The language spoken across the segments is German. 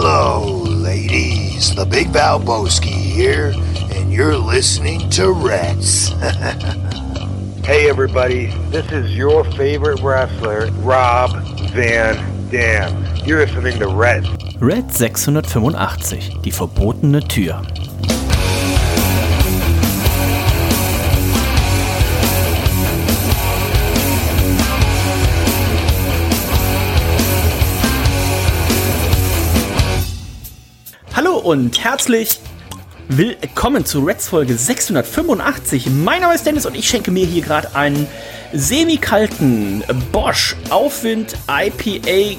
Hello, ladies. The Big Valboski here, and you're listening to Reds. Hey everybody, this is your favorite wrestler, Rob Van Dam. You're listening to Red. Red 685, die verbotene Tür. Und herzlich willkommen zu Reds Folge 685. Mein Name ist Dennis und ich schenke mir hier gerade einen semi-kalten Bosch Aufwind IPA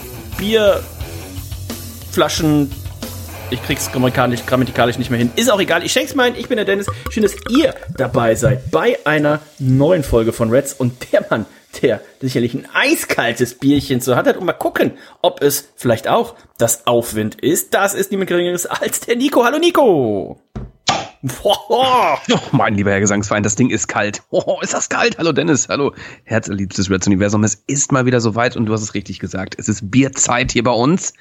Bierflaschen. Ich krieg's grammatikalisch, grammatikalisch nicht mehr hin. Ist auch egal. Ich schenk's ein. Ich bin der Dennis. Schön, dass ihr dabei seid bei einer neuen Folge von Reds. Und der Mann, der sicherlich ein eiskaltes Bierchen zu hat, hat und mal gucken, ob es vielleicht auch das Aufwind ist. Das ist niemand geringeres als der Nico. Hallo Nico. Oh, mein lieber Herr Gesangsverein, das Ding ist kalt. Oh, ist das kalt? Hallo Dennis, hallo herzerliebstes Reds Universum. Es ist mal wieder soweit und du hast es richtig gesagt. Es ist Bierzeit hier bei uns.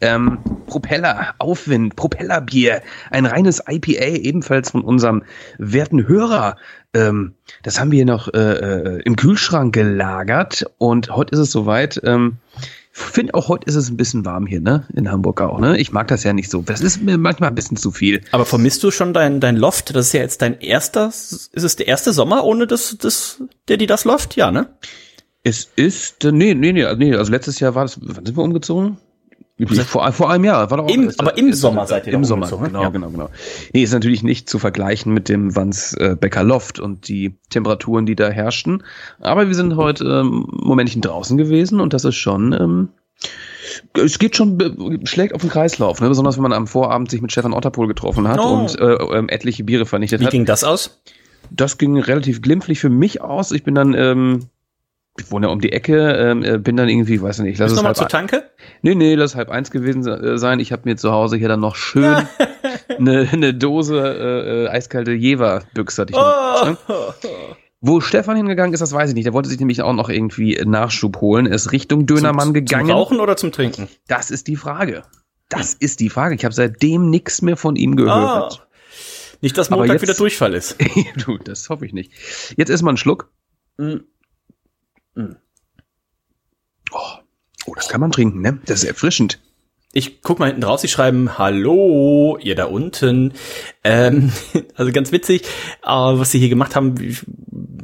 Ähm, Propeller, Aufwind, Propellerbier, ein reines IPA, ebenfalls von unserem werten Hörer. Ähm, das haben wir hier noch äh, äh, im Kühlschrank gelagert und heute ist es soweit. Ähm, ich finde auch heute ist es ein bisschen warm hier, ne? In Hamburg auch, ne? Ich mag das ja nicht so. Das ist mir manchmal ein bisschen zu viel. Aber vermisst du schon dein, dein Loft? Das ist ja jetzt dein erster, ist es der erste Sommer ohne das, das, der die das läuft? Ja, ne? Es ist, äh, nee, nee, nee, nee, also letztes Jahr war das, wann sind wir umgezogen? Vor, vor einem Jahr. War doch Im, ist, aber im ist, Sommer seid ihr Im Sommer, umgezogen, genau, ja. genau, genau. Nee, ist natürlich nicht zu vergleichen mit dem Wands äh, Becker Loft und die Temperaturen, die da herrschten. Aber wir sind heute ähm, Momentchen draußen gewesen und das ist schon, ähm, es geht schon, äh, schlägt auf den Kreislauf, ne? besonders wenn man am Vorabend sich mit Stefan Otterpohl getroffen hat Oh. und äh, ähm, etliche Biere vernichtet Wie hat. ging das aus? Das ging relativ glimpflich für mich aus. Ich bin dann, ähm, ich wohne ja um die Ecke, ähm, äh, bin dann irgendwie, weiß nicht, lass Bist es halb zur Tanke? Nee, nee, das ist halb eins gewesen äh, sein. Ich habe mir zu Hause hier dann noch schön eine, eine Dose äh, äh, eiskalte Jever-Büchse hatte ich noch. ne? Wo Stefan hingegangen ist, das weiß ich nicht. Der wollte sich nämlich auch noch irgendwie Nachschub holen. Er ist Richtung Dönermann zum, gegangen. Zum Rauchen oder zum Trinken? Das ist die Frage. Das ist die Frage. Ich habe seitdem nichts mehr von ihm gehört. Nicht, dass Montag jetzt- wieder Durchfall ist. du, das hoffe ich nicht. Jetzt erstmal einen Schluck. Mm. Oh, oh, das kann man trinken, ne? Das ist erfrischend. Ich guck mal hinten drauf, sie schreiben Hallo, ihr da unten. Ähm, also ganz witzig, äh, was sie hier gemacht haben.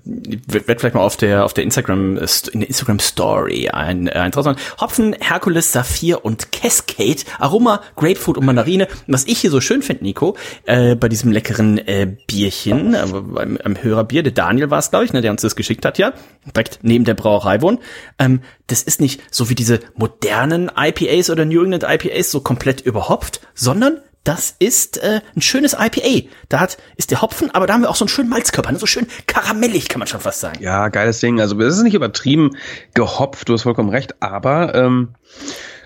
Werde vielleicht mal auf der auf der Instagram in der Instagram Story ein äh, eins rausmachen. Hopfen, Herkules, Saphir und Cascade, Aroma, Grapefruit und Mandarine. Was ich hier so schön finde, Nico, äh, bei diesem leckeren äh, Bierchen, äh, beim, beim Hörerbier, der Daniel war es, glaube ich, ne, der uns das geschickt hat, ja, direkt neben der Brauerei wohnt. Ähm, das ist nicht so wie diese modernen IPAs oder New England IPAs so komplett überhopft, sondern das ist äh, ein schönes IPA. Da hat, ist der Hopfen, aber da haben wir auch so einen schönen Malzkörper, ne? so schön karamellig, kann man schon fast sagen. Ja, geiles Ding. Also es ist nicht übertrieben gehopft, du hast vollkommen recht, aber ähm,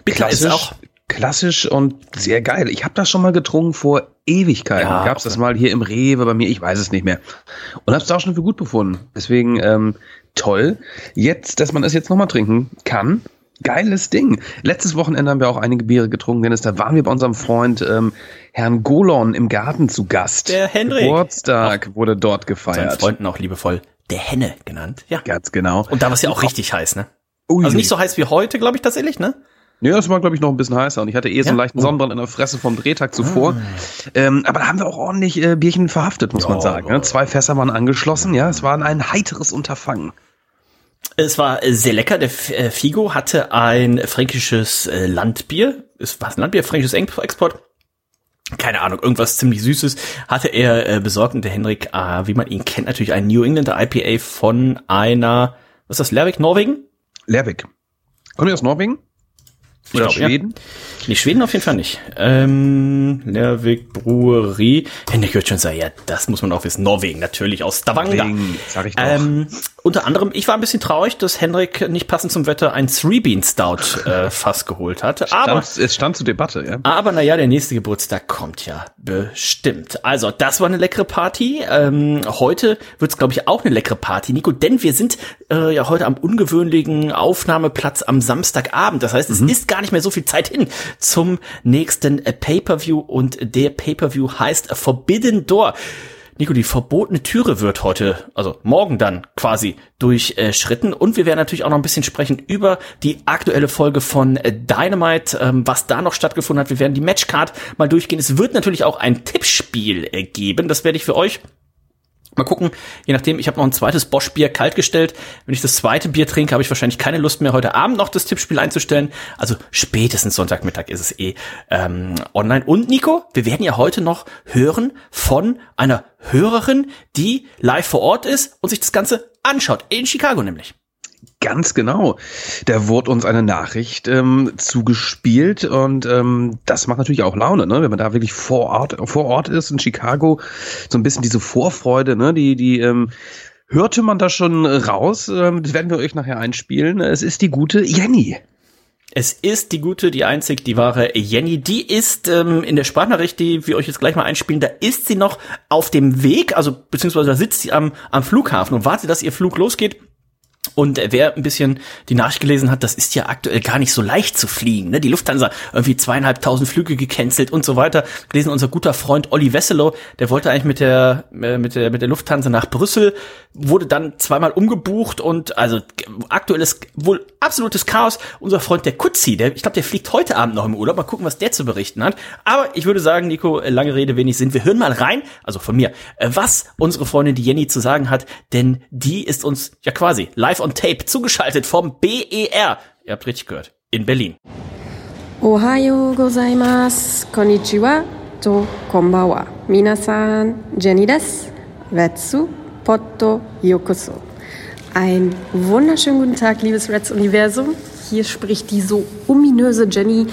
Bitter ist auch. klassisch und sehr geil. Ich habe das schon mal getrunken vor Ewigkeiten. Ja, Gab's auch das mal hier im Rewe bei mir? Ich weiß es nicht mehr. Und hab's da auch schon für gut befunden. Deswegen ähm, toll. Jetzt, dass man es jetzt nochmal trinken kann. Geiles Ding. Letztes Wochenende haben wir auch einige Biere getrunken, Dennis. Da waren wir bei unserem Freund ähm, Herrn Golon im Garten zu Gast. Der Henrik. Geburtstag wurde dort Seinen gefeiert. Freunden auch liebevoll der Henne genannt. Ja. Ganz genau. Und da war es ja auch richtig heiß, ne? Ui. Also nicht so heiß wie heute, glaube ich, tatsächlich, ne? Ja, das war, glaube ich, noch ein bisschen heißer. Und ich hatte eh so einen Ja? leichten Sonnenbrand in der Fresse vom Drehtag zuvor. Ah. Ähm, aber da haben wir auch ordentlich äh, Bierchen verhaftet, muss man sagen. Ne? Zwei Fässer waren angeschlossen. Ja, es war ein heiteres Unterfangen. Es war sehr lecker. Der äh, Figo hatte ein fränkisches äh, Landbier. Es war ein Landbier, fränkisches Export. Keine Ahnung, irgendwas ziemlich Süßes hatte er äh, besorgt und der Henrik, äh, wie man ihn kennt, natürlich ein New Englander IPA von einer, was ist das, Lerwick, Norwegen? Lerwick. Kommt ihr aus Norwegen? Oder glaub, ja. Schweden? Nee, Schweden auf jeden Fall nicht. Ähm, Lerwick Brewerie. Henrik wird schon sagen, ja, das muss man auch wissen. Norwegen, natürlich, aus Stavanger. Norwegen, sag ich doch. Ähm, unter anderem, ich war ein bisschen traurig, dass Henrik nicht passend zum Wetter ein Three-Bean Stout äh, fast geholt hatte. Stand, aber es stand zur Debatte, ja. Aber naja, der nächste Geburtstag kommt ja bestimmt. Also, das war eine leckere Party. Ähm, heute wird's, glaube ich, auch eine leckere Party, Nico, denn wir sind äh, ja heute am ungewöhnlichen Aufnahmeplatz am Samstagabend. Das heißt, es mhm. ist gar nicht mehr so viel Zeit hin zum nächsten äh, Pay-Per-View und der Pay-Per-View heißt Forbidden Door. Nico, die verbotene Türe wird heute, also morgen dann quasi durchschritten. Und wir werden natürlich auch noch ein bisschen sprechen über die aktuelle Folge von Dynamite, ähm, was da noch stattgefunden hat. Wir werden die Matchcard mal durchgehen. Es wird natürlich auch ein Tippspiel äh, geben. Das werde ich für euch Mal gucken, je nachdem, ich habe noch ein zweites Bosch-Bier kaltgestellt. Wenn ich das zweite Bier trinke, habe ich wahrscheinlich keine Lust mehr, heute Abend noch das Tippspiel einzustellen. Also spätestens Sonntagmittag ist es eh ähm, online. Und Nico, wir werden ja heute noch hören von einer Hörerin, die live vor Ort ist und sich das Ganze anschaut. In Chicago nämlich. Ganz genau. Da wurde uns eine Nachricht ähm, zugespielt und ähm, das macht natürlich auch Laune, ne? wenn man da wirklich vor Ort, vor Ort ist in Chicago. So ein bisschen diese Vorfreude, ne? die, die ähm, hörte man da schon raus. Ähm, das werden wir euch nachher einspielen. Es ist die gute Jenny. Es ist die gute, die einzig, die wahre Jenny. Die ist ähm, in der Sprachnachricht, die wir euch jetzt gleich mal einspielen, da ist sie noch auf dem Weg, also beziehungsweise da sitzt sie am, am Flughafen und wartet, dass ihr Flug losgeht. Und wer ein bisschen die Nachricht gelesen hat, das ist ja aktuell gar nicht so leicht zu fliegen. Ne? Die Lufthansa irgendwie zweieinhalbtausend Flüge gecancelt und so weiter. Gelesen unser guter Freund Olli Wesselow, der wollte eigentlich mit der äh, mit der mit der Lufthansa nach Brüssel, wurde dann zweimal umgebucht und also aktuelles wohl absolutes Chaos. Unser Freund der Kutzi, der ich glaube, der fliegt heute Abend noch im Urlaub. Mal gucken, was der zu berichten hat. Aber ich würde sagen, Nico, lange Rede wenig Sinn. Wir hören mal rein, also von mir, äh, was unsere Freundin die Jenny zu sagen hat, denn die ist uns ja quasi live on tape zugeschaltet vom BER. Ihr habt richtig gehört. In Berlin. Ohayo gozaimasu, konnichiwa, to konbawa. Minasan, Jenny des, wetsu, potto, yokoso. Ein wunderschönen guten Tag, liebes Reds Universum. Hier spricht die so ominöse Jenny,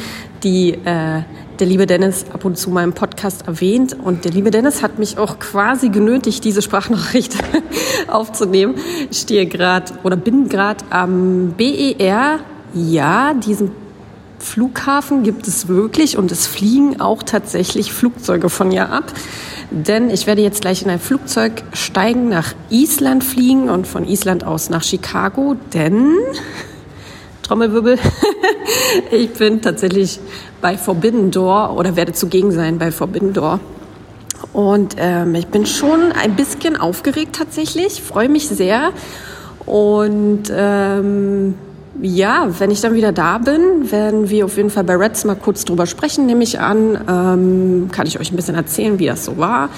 die äh, der liebe Dennis ab und zu meinem Podcast erwähnt. Und der liebe Dennis hat mich auch quasi genötigt, diese Sprachnachricht aufzunehmen. Ich stehe gerade oder bin gerade am BER. Ja, diesen Flughafen gibt es wirklich und es fliegen auch tatsächlich Flugzeuge von hier ab. Denn ich werde jetzt gleich in ein Flugzeug steigen, nach Island fliegen und von Island aus nach Chicago, denn Trommelwirbel. ich bin tatsächlich bei Forbidden Door oder werde zugegen sein bei Forbidden Door. Und ähm, ich bin schon ein bisschen aufgeregt tatsächlich, freue mich sehr. Und ähm, ja, wenn ich dann wieder da bin, werden wir auf jeden Fall bei Reds mal kurz drüber sprechen, nehme ich an. Ähm, kann ich euch ein bisschen erzählen, wie das so war.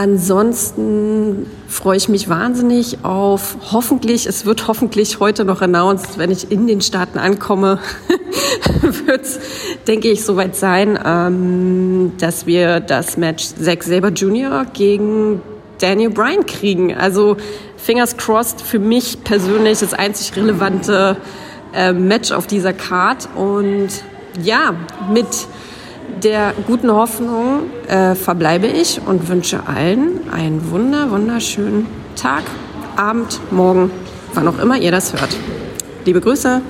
Ansonsten freue ich mich wahnsinnig auf hoffentlich, es wird hoffentlich heute noch announced, wenn ich in den Staaten ankomme, wird es, denke ich, soweit sein, ähm, dass wir das Match Zack Saber Jr. gegen Daniel Bryan kriegen. Also fingers crossed für mich persönlich das einzig relevante äh, Match auf dieser Card und ja, mit der guten Hoffnung äh, verbleibe ich und wünsche allen einen wunder, wunderschönen Tag, Abend, Morgen, wann auch immer ihr das hört. Liebe Grüße.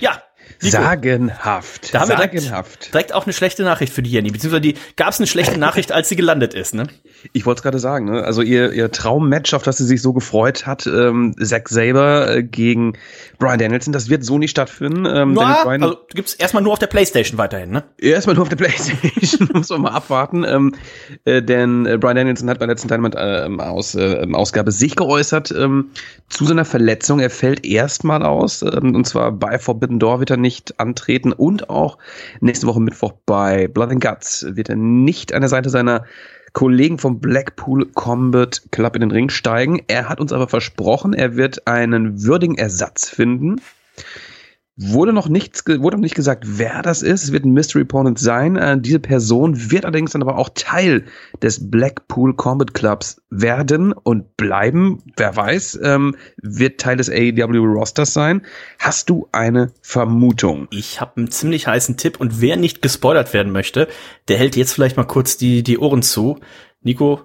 Ja, Nico. Sagenhaft. Da haben Sagenhaft. direkt, direkt auch eine schlechte Nachricht für die Jenny, beziehungsweise die gab es eine schlechte Nachricht, als sie gelandet ist, ne? Ich wollte es gerade sagen, ne? Also ihr, ihr Traummatch, auf das sie sich so gefreut hat, ähm, Zack Saber äh, gegen Brian Danielson, das wird so nicht stattfinden. Ähm, ja, Brian, also gibt's erstmal nur auf der Playstation weiterhin, ne? Erstmal nur auf der Playstation, muss man mal abwarten. Ähm, äh, denn äh, Brian Danielson hat bei der letzten Dynamite äh, aus, äh, Ausgabe sich geäußert ähm, zu seiner Verletzung. Er fällt erstmal aus, ähm, und zwar bei Forbidden Door wird er nicht antreten und auch nächste Woche Mittwoch bei Blood and Guts wird er nicht an der Seite seiner Kollegen vom Blackpool Combat Club in den Ring steigen. Er hat uns aber versprochen, er wird einen würdigen Ersatz finden. Wurde noch nichts, wurde noch nicht gesagt, wer das ist. Es wird ein Mystery Opponent sein. Äh, diese Person wird allerdings dann aber auch Teil des Blackpool Combat Clubs werden und bleiben. Wer weiß, ähm, wird Teil des AEW Rosters sein. Hast du eine Vermutung? Ich habe einen ziemlich heißen Tipp und wer nicht gespoilert werden möchte, der hält jetzt vielleicht mal kurz die, die Ohren zu. Nico,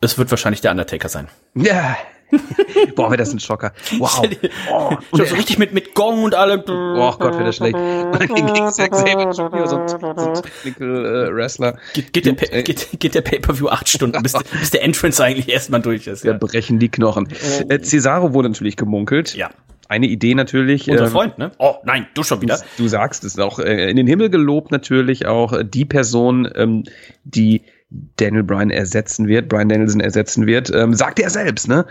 es wird wahrscheinlich der Undertaker sein. Ja, Boah, wäre das ein Schocker. Wow. Oh, so, so richtig mit, mit Gong und allem. Oh Gott, wäre das schlecht. Und dann gegen Zack Saber Jr., so ein, so ein Technical äh, Wrestler. Geht, geht, der, Du, geht, geht der Pay-Per-View acht Stunden, bis, bis der Entrance eigentlich erstmal durch ist. Ja, Ja, brechen die Knochen. Äh, Cesaro wurde natürlich gemunkelt. ja. Eine Idee natürlich. unser ähm, Freund, ne? Oh, nein, du schon wieder. Du sagst es auch äh, in den Himmel gelobt natürlich auch äh, die Person, ähm, die Daniel Bryan ersetzen wird, Bryan Danielson ersetzen wird, ähm, sagt er selbst, ne?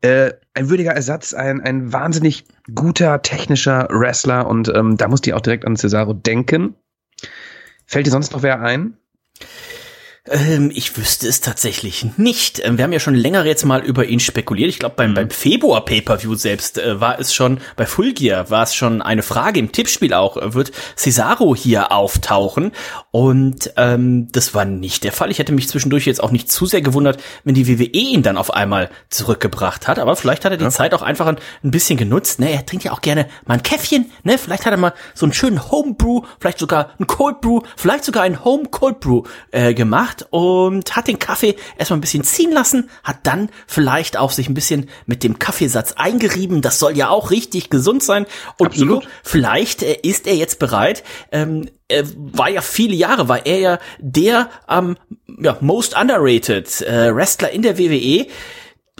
Äh, ein würdiger Ersatz, ein, ein wahnsinnig guter technischer Wrestler und ähm, da musst du auch direkt an Cesaro denken. Fällt dir sonst noch wer ein? Ähm, ich wüsste es tatsächlich nicht. Ähm, wir haben ja schon länger jetzt mal über ihn spekuliert. Ich glaube, beim, Mhm. beim Februar Pay-Per-View selbst äh, war es schon, bei Full Gear war es schon eine Frage im Tippspiel auch, äh, wird Cesaro hier auftauchen? Und ähm, das war nicht der Fall. Ich hätte mich zwischendurch jetzt auch nicht zu sehr gewundert, wenn die WWE ihn dann auf einmal zurückgebracht hat. Aber vielleicht hat er die Zeit auch einfach ein, ein bisschen genutzt. Ne? Er trinkt ja auch gerne mal ein Käffchen. Ne? Vielleicht hat er mal so einen schönen Homebrew, vielleicht sogar ein Cold Brew, vielleicht sogar ein Home Cold Brew äh, gemacht und hat den Kaffee erstmal ein bisschen ziehen lassen, hat dann vielleicht auch sich ein bisschen mit dem Kaffeesatz eingerieben. Das soll ja auch richtig gesund sein. Und Absolut. Nico, vielleicht äh, ist er jetzt bereit. Ähm, er war ja viele Jahre, war er ja der am ja, most underrated äh, Wrestler in der WWE.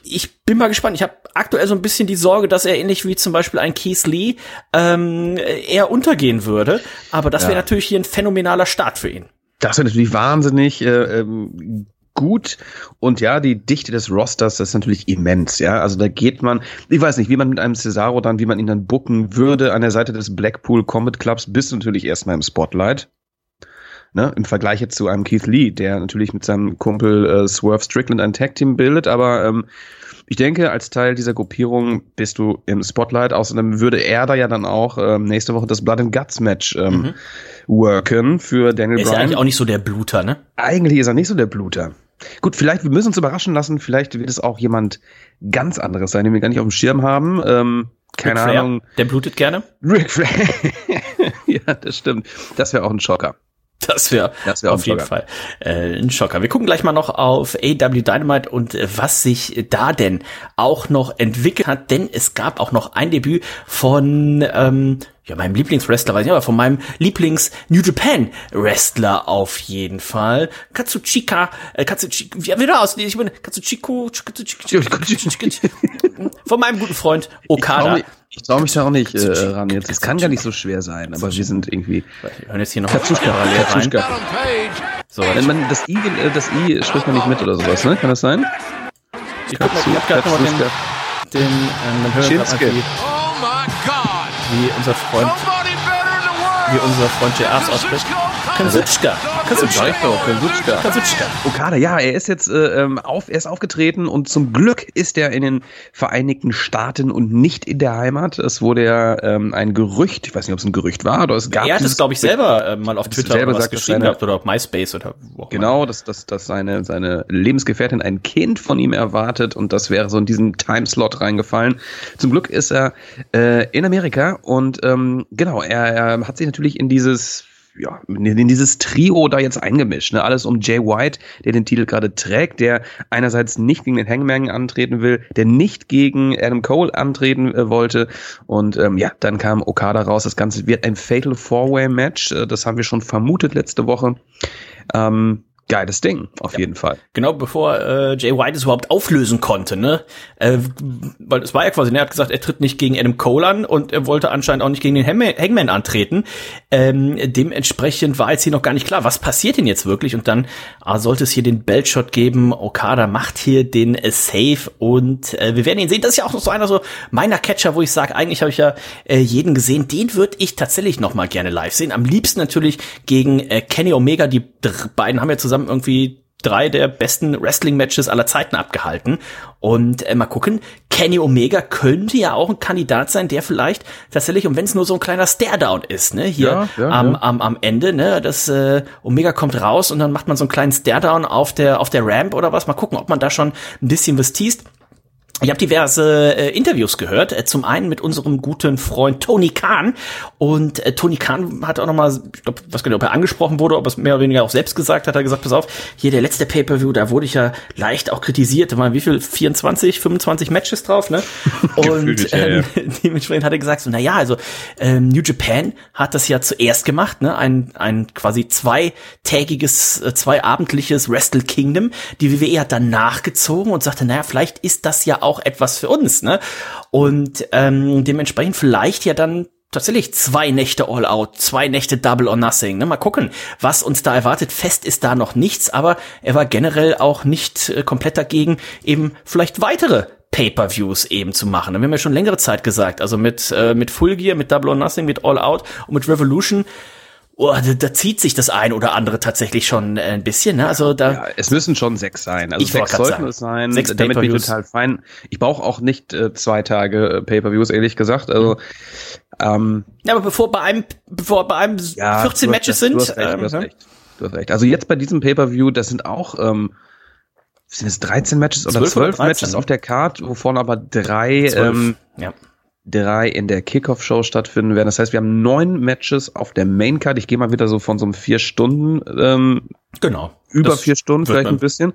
Ich bin mal gespannt. Ich habe aktuell so ein bisschen die Sorge, dass er ähnlich wie zum Beispiel ein Keith Lee ähm, eher untergehen würde. Aber das wäre Ja. natürlich hier ein phänomenaler Start für ihn. Das wäre natürlich wahnsinnig äh, ähm, gut und ja, die Dichte des Rosters, das ist natürlich immens, ja. Also da geht man, ich weiß nicht, wie man mit einem Cesaro dann, wie man ihn dann booken würde an der Seite des Blackpool Combat Clubs, bist natürlich erstmal im Spotlight. Ne, Im Vergleich jetzt zu einem Keith Lee, der natürlich mit seinem Kumpel äh, Swerve Strickland ein Tag-Team bildet, aber ähm, ich denke, als Teil dieser Gruppierung bist du im Spotlight. Außerdem würde er da ja dann auch ähm, nächste Woche das Blood and Guts Match ähm, worken für Daniel Er ist ja Bryan. eigentlich auch nicht so der Bluter, ne? Eigentlich ist er nicht so der Bluter. Gut, vielleicht, wir müssen uns überraschen lassen, vielleicht wird es auch jemand ganz anderes sein, den wir gar nicht auf dem Schirm haben. Ähm, keine Ric Flair, Ahnung. Der blutet gerne. Rick Flair. ja, das stimmt. Das wäre auch ein Schocker. Das wäre Das wär auf jeden Schocker. Fall äh, ein Schocker. Wir gucken gleich mal noch auf AW Dynamite und äh, was sich da denn auch noch entwickelt hat, denn es gab auch noch ein Debüt von ähm, ja meinem Lieblingswrestler, weiß ich nicht, aber von meinem Lieblings New Japan Wrestler auf jeden Fall. Katsuchika, äh, Katsuchika, wie wird er aus? Ich bin Katsuchiku, Katsuchika, von meinem guten Freund Ich traue Okada. mich, ich trau mich da auch nicht äh, ran jetzt. Es kann gar nicht so schwer sein, aber wir sind irgendwie. Wir hören jetzt hier noch Katsushka, parallel rein. Katsushka. So, Wenn man das I, äh, das I spricht man nicht mit oder sowas, ne? Kann das sein? ich guck mal, ich hab grad noch mal den, Katsushka. den, ähm, mal, Shinsuke. wie, Oh my God! Wie unser Freund, wie unser Freund JRs ausspricht. Kazuchika. Kazuchika. Kazuchika. Kazuchika. Okada, ja, er ist jetzt äh, ähm, auf, er ist aufgetreten und zum Glück ist er in den Vereinigten Staaten und nicht in der Heimat. Es wurde ja ähm, ein Gerücht, ich weiß nicht, ob es ein Gerücht war oder es gab. Er hat es, glaube ich, selber äh, mal auf Twitter selber was geschrieben seine- gehabt oder auf MySpace oder wo auch immer. Genau, dass, dass, dass seine, seine Lebensgefährtin ein Kind von ihm erwartet und das wäre so in diesen Timeslot reingefallen. Zum Glück ist er äh, in Amerika und ähm, genau, er, er hat sich natürlich in dieses ja, in dieses Trio da jetzt eingemischt. Ne? Alles um Jay White, der den Titel gerade trägt, der einerseits nicht gegen den Hangman antreten will, der nicht gegen Adam Cole antreten äh, wollte. Und ähm, ja, dann kam Okada raus. Das Ganze wird ein Fatal Four-Way-Match. Äh, das haben wir schon vermutet letzte Woche. Ähm, geiles Ding, auf jeden Fall. Genau, bevor äh, Jay White es überhaupt auflösen konnte, ne? Äh, weil es war ja quasi, ne, er hat gesagt, er tritt nicht gegen Adam Cole an und er wollte anscheinend auch nicht gegen den Hangman, antreten. Ähm, dementsprechend war jetzt hier noch gar nicht klar, was passiert denn jetzt wirklich? Und dann äh, sollte es hier den Beltshot geben. Okada macht hier den äh, Save und äh, wir werden ihn sehen. Das ist ja auch noch so einer so meiner Catcher, wo ich sage, eigentlich habe ich ja äh, jeden gesehen. Den würde ich tatsächlich noch mal gerne live sehen. Am liebsten natürlich gegen äh, Kenny Omega. Die beiden haben ja zusammen irgendwie drei der besten Wrestling-Matches aller Zeiten abgehalten. Und äh, mal gucken, Kenny Omega könnte ja auch ein Kandidat sein, der vielleicht tatsächlich, und wenn es nur so ein kleiner Stare-Down ist, ne, hier Ja, ja, am, ja. am, am Ende, ne, das äh, Omega kommt raus und dann macht man so einen kleinen Stare-Down auf der, auf der Ramp oder was. Mal gucken, ob man da schon ein bisschen was teast. Ich habe diverse äh, Interviews gehört. Äh, zum einen mit unserem guten Freund Tony Khan. Und äh, Tony Khan hat auch noch mal, ich glaube, was genau, ob er angesprochen wurde, ob er es mehr oder weniger auch selbst gesagt hat, hat er gesagt, pass auf, hier der letzte Pay-Per-View, da wurde ich ja leicht auch kritisiert. Da waren wie viel? 24, 25 Matches drauf, ne? Und ja, ja. ähm, dementsprechend hat er gesagt, so, na ja, also ähm, New Japan hat das ja zuerst gemacht, ne? Ein, ein quasi zweitägiges, äh, zweiabendliches Wrestle Kingdom. Die WWE hat dann nachgezogen und sagte, naja, vielleicht ist das ja auch etwas für uns, ne? Und ähm, dementsprechend vielleicht ja dann tatsächlich zwei Nächte All Out, zwei Nächte Double or Nothing. Ne? Mal gucken, was uns da erwartet. Fest ist da noch nichts, aber er war generell auch nicht äh, komplett dagegen, eben vielleicht weitere Pay-per-Views eben zu machen. Wir haben ja schon längere Zeit gesagt, also mit äh, mit Full Gear, mit Double or Nothing, mit All Out und mit Revolution. Oh, da, da zieht sich das ein oder andere tatsächlich schon äh, ein bisschen. Ne? Also da Ja, es müssen schon sechs sein. Also sechs sollten sagen. es sein. Sechs damit bin ich total fein. Ich brauche auch nicht äh, zwei Tage äh, Pay-per-Views, ehrlich gesagt. Also ähm, Ja, aber bevor bei einem, bevor bei einem ja, 14 du hast- Matches du sind, hast recht, ähm, du hast ne? recht. Du hast recht. Also jetzt bei diesem Pay-per-View, das sind auch ähm, sind es 13 Matches oder 12 oder 12 13, Matches auf der Card, wovon aber drei ähm, ja. Drei in der Kickoff-Show stattfinden werden. Das heißt, wir haben neun Matches auf der Main-Card. Ich gehe mal wieder so von so einem vier Stunden ähm, genau. über vier Stunden, vielleicht ein bisschen.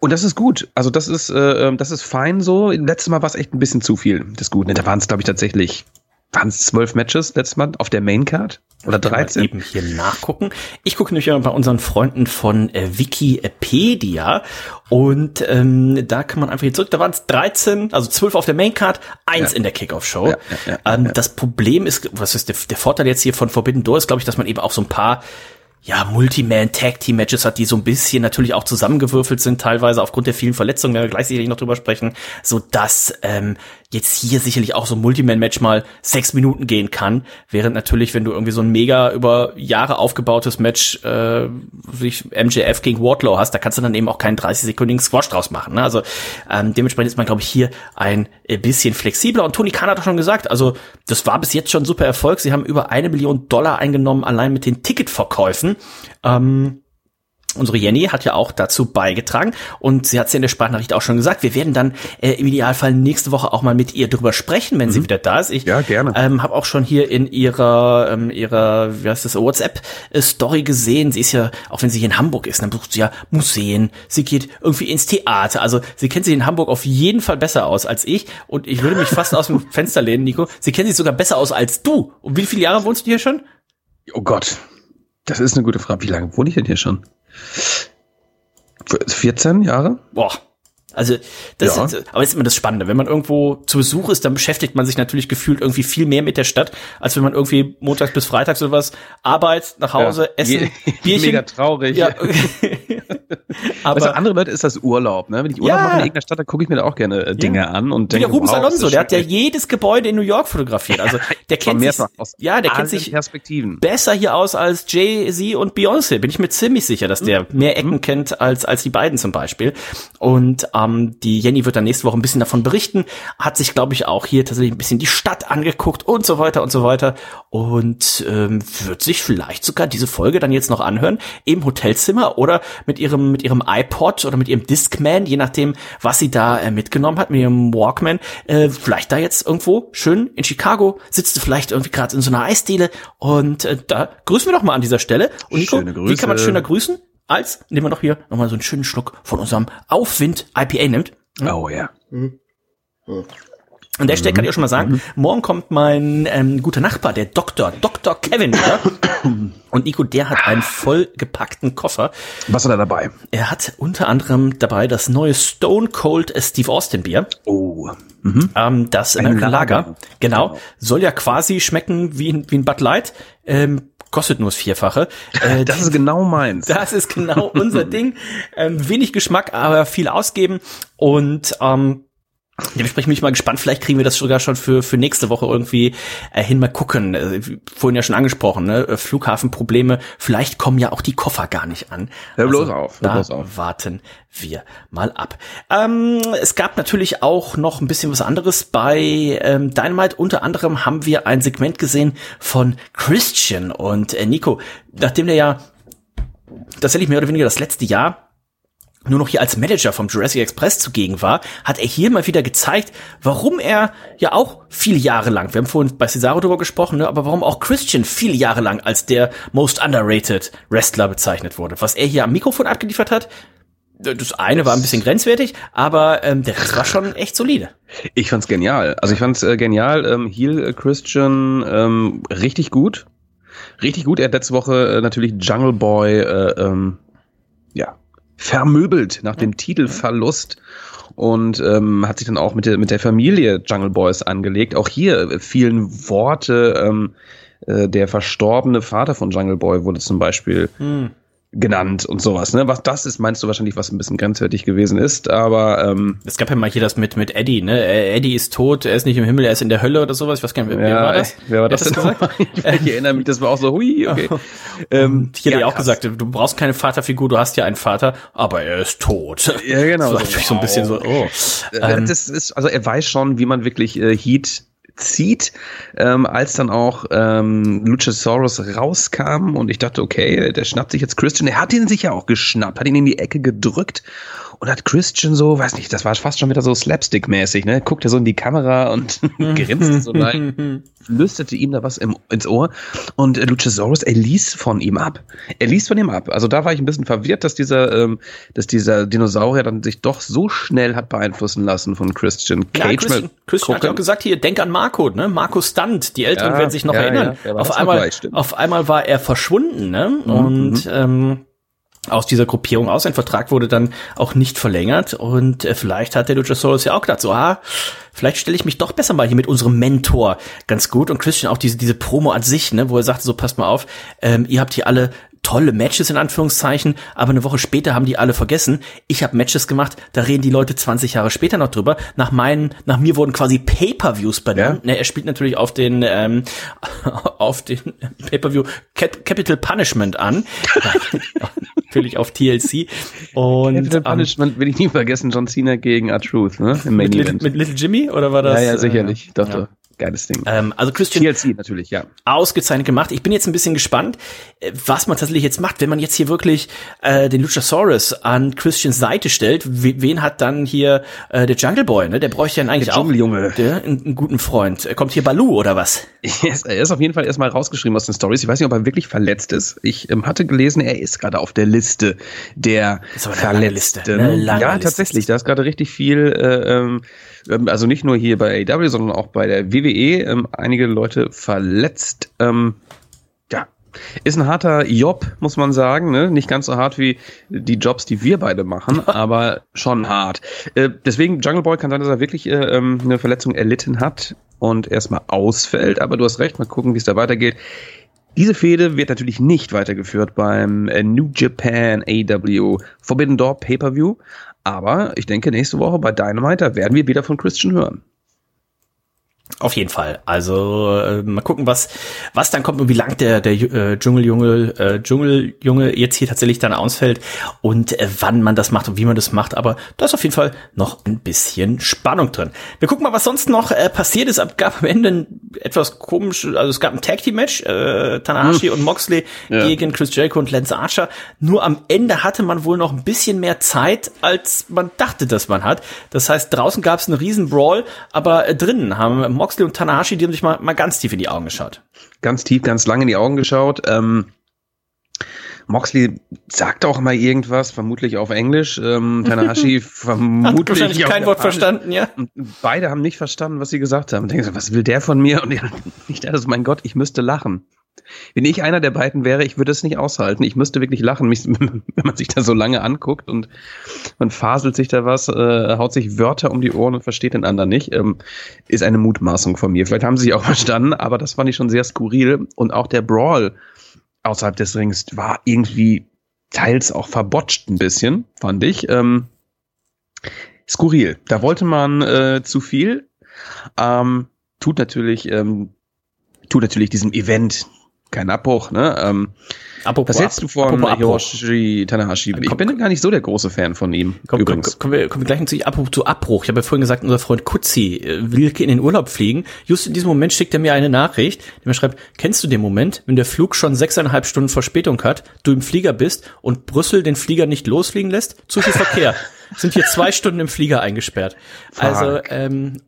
Und das ist gut. Also das ist, äh, ähm, das ist fein so. Letztes Mal war es echt ein bisschen zu viel. Das ist gut. Da waren es, glaube ich, tatsächlich, waren es zwölf Matches letztes Mal auf der Maincard? Oder Kann man 13? eben hier nachgucken. Ich gucke nämlich bei unseren Freunden von äh, Wikipedia und ähm, da kann man einfach hier zurück. Da waren es 13, also 12 auf der Maincard, eins Ja. in der Kickoff-Show. Ja, ja, ähm. Das Problem ist, was ist der, der Vorteil jetzt hier von Forbidden Door ist, glaube ich, dass man eben auch so ein paar ja, Multiman-Tag-Team-Matches hat, die so ein bisschen natürlich auch zusammengewürfelt sind, teilweise aufgrund der vielen Verletzungen, werden wir gleich sicherlich noch drüber sprechen, so dass ähm, jetzt hier sicherlich auch so ein Multiman-Match mal sechs Minuten gehen kann, während natürlich, wenn du irgendwie so ein mega über Jahre aufgebautes Match, äh, wie ich MJF gegen Wardlow hast, da kannst du dann eben auch keinen 30-sekündigen Squash draus machen. Ne? Also ähm, dementsprechend ist man, glaube ich, hier ein bisschen flexibler. Und Tony Khan hat auch schon gesagt, also das war bis jetzt schon super Erfolg. Sie haben über eine Million Dollar eingenommen, allein mit den Ticketverkäufen. Ähm, Unsere Jenny hat ja auch dazu beigetragen und sie hat es ja in der Sprachnachricht auch schon gesagt. Wir werden dann äh, im Idealfall nächste Woche auch mal mit ihr drüber sprechen, wenn sie wieder da ist. Ich Mhm. Ja, gerne. Ähm, habe auch schon hier in ihrer ähm, ihrer wie heißt das WhatsApp äh, Story gesehen. Sie ist ja auch wenn sie hier in Hamburg ist, dann besucht sie ja Museen. Sie geht irgendwie ins Theater. Also sie kennt sich in Hamburg auf jeden Fall besser aus als ich und ich würde mich fast aus dem Fenster lehnen, Nico. Sie kennt sich sogar besser aus als du. Und wie viele Jahre wohnst du hier schon? Oh Gott. Das ist eine gute Frage. Wie lange wohne ich denn hier schon? 14 Jahre? Boah. Also, das Ja. ist, aber das ist immer das Spannende. Wenn man irgendwo zu Besuch ist, dann beschäftigt man sich natürlich gefühlt irgendwie viel mehr mit der Stadt, als wenn man irgendwie montags bis freitags oder was Arbeit, nach Hause, Ja. Essen, Bierchen. Mega traurig. Ja. Aber aber andere Leute ist das Urlaub, ne? Wenn ich Urlaub Ja. mache in irgendeiner Stadt, dann gucke ich mir da auch gerne äh, Dinge an und denke, Rubens wow, Alonso, der hat ja jedes Gebäude in New York fotografiert. Also, der kennt sich, ja, der kennt sich Perspektiven. besser hier aus als Jay-Z und Beyoncé. Bin ich mir ziemlich sicher, dass der mehr Ecken kennt als, als die beiden zum Beispiel. Und ähm, die Jenny wird dann nächste Woche ein bisschen davon berichten. Hat sich, glaube ich, auch hier tatsächlich ein bisschen die Stadt angeguckt und so weiter und so weiter. Und ähm, wird sich vielleicht sogar diese Folge dann jetzt noch anhören im Hotelzimmer oder mit ihrem, mit ihrem iPod oder mit ihrem Discman, je nachdem, was sie da äh, mitgenommen hat, mit ihrem Walkman. Äh, vielleicht da jetzt irgendwo schön in Chicago sitzt du vielleicht irgendwie gerade in so einer Eisdiele und äh, da grüßen wir doch mal an dieser Stelle. Und Nico, Schöne wie kann man schöner grüßen? Als, indem man doch hier nochmal so einen schönen Schluck von unserem Aufwind IPA nimmt. Oh ja. An der Stelle kann ich auch schon mal sagen, morgen kommt mein ähm, guter Nachbar, der Doktor, Dr. Kevin wieder. Und Nico, der hat einen vollgepackten Koffer. Was hat er dabei? Er hat unter anderem dabei das neue Stone Cold Steve Austin Bier. Oh. Ähm, das Ein Lager. Lager. Genau. Soll ja quasi schmecken wie ein, wie ein Bud Light. Ähm, kostet nur das Vierfache. Äh, Das ist genau meins. das ist genau unser Ding. Ähm, wenig Geschmack, aber viel ausgeben. Und ähm, dementsprechend bin ich mal gespannt. Vielleicht kriegen wir das sogar schon für, für nächste Woche irgendwie äh, hin. Mal gucken. Äh, vorhin ja schon angesprochen, ne? Äh, Flughafenprobleme. Vielleicht kommen ja auch die Koffer gar nicht an. Hör bloß auf, hör Da bloß auf. warten wir mal ab. Ähm, es gab natürlich auch noch ein bisschen was anderes bei ähm, Dynamite. Unter anderem haben wir ein Segment gesehen von Christian und äh, Nico. Nachdem der ja tatsächlich mehr oder weniger das letzte Jahr nur noch hier als Manager vom Jurassic Express zugegen war, hat er hier mal wieder gezeigt, warum er ja auch viele Jahre lang, wir haben vorhin bei Cesaro darüber gesprochen, ne, aber warum auch Christian viele Jahre lang als der most underrated Wrestler bezeichnet wurde. Was er hier am Mikrofon abgeliefert hat, das eine war ein bisschen grenzwertig, aber ähm, der Rest war schon echt solide. Ich fand's genial. Also ich fand's äh, genial. Ähm, Heel Christian ähm, richtig gut. Richtig gut. Er hat letzte Woche äh, natürlich Jungle Boy äh, ähm, ja, vermöbelt nach dem Titelverlust und ähm, hat sich dann auch mit der, mit der Familie Jungle Boys angelegt. Auch hier vielen Worte. Ähm, äh, der verstorbene Vater von Jungle Boy wurde zum Beispiel hm genannt und sowas. Ne? Was das ist, meinst du wahrscheinlich, was ein bisschen grenzwertig gewesen ist, aber ähm, es gab ja mal hier das mit mit Eddie, ne? Äh, Eddie ist tot, er ist nicht im Himmel, er ist in der Hölle oder sowas. Ich weiß gar nicht, wer, ja, war das? Wer war das, das gesagt? ich, ich erinnere mich, das war auch so, hui, okay. ähm, hier ja, hat er auch gesagt, du brauchst keine Vaterfigur, du hast ja einen Vater, aber er ist tot. Ja, genau. Das war natürlich so ein bisschen so, oh. Ähm, das ist, also er weiß schon, wie man wirklich äh, Heat zieht, ähm, als dann auch ähm, Luchasaurus rauskam und ich dachte, okay, der schnappt sich jetzt Christian. Er hat ihn sicher auch geschnappt, hat ihn in die Ecke gedrückt und hat Christian so, weiß nicht, das war fast schon wieder so Slapstick-mäßig, ne? Guckt er so in die Kamera und grinste so leicht, flüsterte ihm da was im, ins Ohr und äh, Luchasaurus, er ließ von ihm ab. Er ließ von ihm ab. Also da war ich ein bisschen verwirrt, dass dieser, ähm, dass dieser Dinosaurier dann sich doch so schnell hat beeinflussen lassen von Christian Cage. Ja, Christian, Christian hat ja auch gesagt, hier, denk an Marco, ne? Marco Stunt. Die Älteren ja, werden sich noch ja, erinnern. Ja, auf einmal, gleich, auf einmal war er verschwunden, ne? Mhm. Und, ähm, aus dieser Gruppierung aus. Ein Vertrag wurde dann auch nicht verlängert und äh, vielleicht hat der Luchasaurus ja auch gedacht, so, ah, vielleicht stelle ich mich doch besser mal hier mit unserem Mentor ganz gut und Christian auch diese, diese Promo an sich, ne, wo er sagte, so passt mal auf, ähm, ihr habt hier alle tolle Matches in Anführungszeichen, aber eine Woche später haben die alle vergessen. Ich habe Matches gemacht, da reden die Leute 20 Jahre später noch drüber. Nach meinen, nach mir wurden quasi Pay-per-Views benannt. Ja. Ne, er spielt natürlich auf den ähm, auf den Pay-per-View Cap Capital Punishment an. natürlich auf TLC und Capital ähm, Punishment will ich nie vergessen, John Cena gegen R-Truth, ne? Im Main mit, Event. mit Little Jimmy oder war das? Ja, ja, sicherlich. Äh, doch, ja. doch. Geiles Ding. Ähm, also Christian TLC natürlich, ja. Ausgezeichnet gemacht. Ich bin jetzt ein bisschen gespannt, äh, was man tatsächlich jetzt macht, wenn man jetzt hier wirklich äh, den Luchasaurus an Christians Seite stellt. Wen hat dann hier äh, der Jungle Boy? Ne? Der bräuchte ja eigentlich der auch Junge. Der, einen, einen guten Freund. Kommt hier Balu oder was? er ist auf jeden Fall erstmal rausgeschrieben aus den Stories. Ich weiß nicht, ob er wirklich verletzt ist. Ich ähm, hatte gelesen, er ist gerade auf der Liste der Verletzten. Ja, tatsächlich. Da ist gerade richtig viel. Äh, ähm, ähm, also nicht nur hier bei AW, sondern auch bei der WWE, ähm, einige Leute verletzt. Ähm, ja, ist ein harter Job, muss man sagen. Ne? Nicht ganz so hart wie die Jobs, die wir beide machen, aber schon hart. Äh, deswegen, Jungle Boy kann sein, dass er wirklich äh, ähm, eine Verletzung erlitten hat und erstmal ausfällt. Aber du hast recht, mal gucken, wie es da weitergeht. Diese Fehde wird natürlich nicht weitergeführt beim äh, New Japan AW Forbidden Door Pay-Per-View, aber ich denke, nächste Woche bei Dynamite, da werden wir wieder von Christian hören. Auf jeden Fall. Also äh, mal gucken, was was dann kommt und wie lang der der äh, Dschungeljunge äh, Dschungeljunge jetzt hier tatsächlich dann ausfällt und äh, wann man das macht und wie man das macht. Aber da ist auf jeden Fall noch ein bisschen Spannung drin. Wir gucken mal, was sonst noch äh, passiert ist. Es gab am Ende ein etwas komisch. Also es gab ein Tag Team Match äh, Tanahashi hm. und Moxley ja. gegen Chris Jericho und Lance Archer. Nur am Ende hatte man wohl noch ein bisschen mehr Zeit, als man dachte, dass man hat. Das heißt, draußen gab es einen riesen Brawl, aber äh, drinnen haben Moxley und Tanahashi, die haben sich mal, mal ganz tief in die Augen geschaut. Ganz tief, ganz lang in die Augen geschaut. Ähm, Moxley sagt auch mal irgendwas, vermutlich auf Englisch. Ähm, Tanahashi vermutlich Hat wahrscheinlich kein Wort verstanden, ja. Beide haben nicht verstanden, was sie gesagt haben. Denken so, was will der von mir? Und ich dachte, mein Gott, ich müsste lachen. Wenn ich einer der beiden wäre, ich würde es nicht aushalten. Ich müsste wirklich lachen, wenn man sich da so lange anguckt und man faselt sich da was, äh, haut sich Wörter um die Ohren und versteht den anderen nicht, ähm, ist eine Mutmaßung von mir. Vielleicht haben sie sich auch verstanden, aber das fand ich schon sehr skurril. Und auch der Brawl außerhalb des Rings war irgendwie teils auch verbotscht ein bisschen, fand ich. Ähm, skurril. Da wollte man äh, zu viel. Ähm, tut natürlich, ähm, tut natürlich diesem Event kein Abbruch. Ne? Ähm, Apropos was hältst du von. Hiroshi Tanahashi? Ich bin gar nicht so der große Fan von ihm. Komm, komm, übrigens. kommen, wir, kommen wir gleich zu Abbruch, zu Abbruch. Ich habe ja vorhin gesagt, unser Freund Kutzi äh, will in den Urlaub fliegen. Just in diesem Moment schickt er mir eine Nachricht, die mir schreibt, kennst du den Moment, wenn der Flug schon sechseinhalb Stunden Verspätung hat, du im Flieger bist und Brüssel den Flieger nicht losfliegen lässt? Zu viel Verkehr. Sind hier zwei Stunden im Flieger eingesperrt. Also, ähm,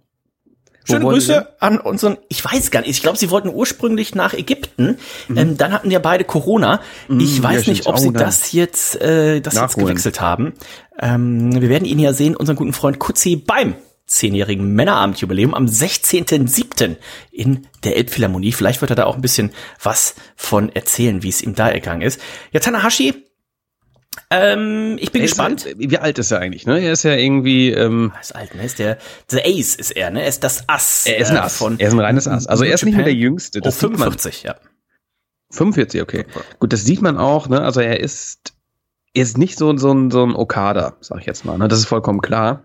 Schöne Grüße an unseren, ich weiß gar nicht, ich glaube, sie wollten ursprünglich nach Ägypten, ähm, dann hatten ja beide Corona. Ich ja, weiß stimmt. nicht, ob sie das jetzt, äh, das jetzt gewechselt haben. Ähm, wir werden ihn ja sehen, unseren guten Freund Kutzi beim zehnjährigen Männerabendjubiläum am 16.07. in der Elbphilharmonie. Vielleicht wird er da auch ein bisschen was von erzählen, wie es ihm da ergangen ist. Ja, Tanahashi, ähm, ich bin ist gespannt. Wie alt ist er eigentlich? Ne? Er ist ja irgendwie, ähm, Er ist alt, ne? Ist der, der Ace ist er, ne? Er ist das Ass. er ist ein äh, Ass. Von er ist ein reines Ass. Also er ist nicht mehr der. Jüngste. Oh, Das man. 45, ja. 45, okay. Gut, das sieht man auch. Ne? Also er ist, er ist nicht so, so, ein, so ein Okada, sag ich jetzt mal. Ne? Das ist vollkommen klar.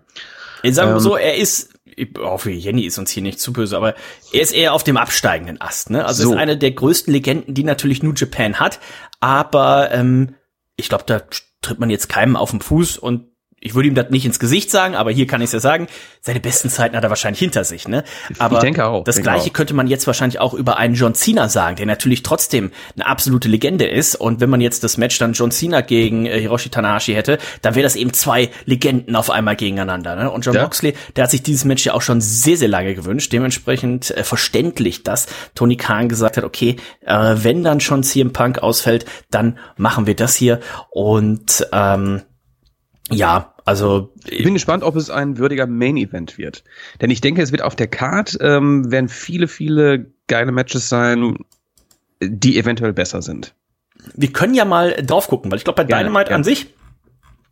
Ich sag mal Ähm, so, er ist, ich hoffe, Jenny ist uns hier nicht zu böse, aber er ist eher auf dem absteigenden Ast, ne? Also So. ist eine der größten Legenden, die natürlich New Japan hat, aber ähm, ich glaube, da tritt man jetzt keinem auf den Fuß und ich würde ihm das nicht ins Gesicht sagen, aber hier kann ich es ja sagen, seine besten Zeiten hat er wahrscheinlich hinter sich, ne? Aber denke auch, das denke gleiche auch. könnte man jetzt wahrscheinlich auch über einen John Cena sagen, der natürlich trotzdem eine absolute Legende ist. Und wenn man jetzt das Match dann John Cena gegen äh, Hiroshi Tanahashi hätte, dann wäre das eben zwei Legenden auf einmal gegeneinander. Ne? Und John Ja. Moxley, der hat sich dieses Match ja auch schon sehr, sehr lange gewünscht. Dementsprechend äh, verständlich, dass Tony Khan gesagt hat, okay, äh, wenn dann schon CM Punk ausfällt, dann machen wir das hier. Und ähm, ja, also Ich bin gespannt, ob es ein würdiger Main-Event wird. Denn ich denke, es wird auf der Card ähm, werden viele, viele geile Matches sein, die eventuell besser sind. wir können ja mal drauf gucken, weil ich glaube, bei Gerne, Dynamite gerne. an sich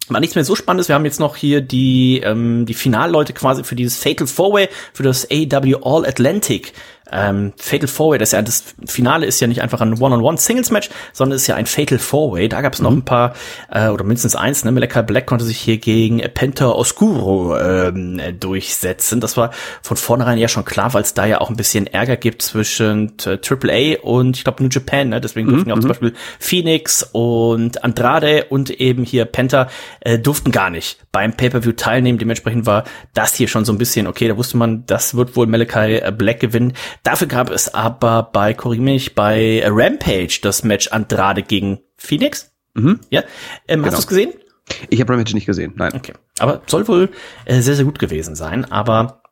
war nichts mehr so spannendes. Wir haben jetzt noch hier die, ähm, die Finalleute quasi für dieses Fatal Four-Way, für das AW All Atlantic. Ähm, Fatal Four-Way, das ist ja, das Finale ist ja nicht einfach ein One-on-One-Singles-Match, sondern ist ja ein Fatal Four-Way. Da gab es noch ein paar, äh, oder mindestens eins, ne? Malachi Black konnte sich hier gegen Penta Oscuro ähm, äh, durchsetzen. Das war von vornherein ja schon klar, weil es da ja auch ein bisschen Ärger gibt zwischen äh, AAA und ich glaube New Japan, ne? Deswegen durften ja auch zum Beispiel Phoenix und Andrade und eben hier Penta äh, durften gar nicht beim Pay-Per-View teilnehmen. Dementsprechend war das hier schon so ein bisschen, okay, da wusste man, das wird wohl Malachi äh, Black gewinnen. Dafür gab es aber bei, korrigiere mich, bei Rampage das Match Andrade gegen Phoenix. Mhm. Ja, ähm, hast Genau. du es gesehen? Ich habe Rampage nicht gesehen, nein. Okay. Aber soll wohl äh, sehr, sehr gut gewesen sein. Aber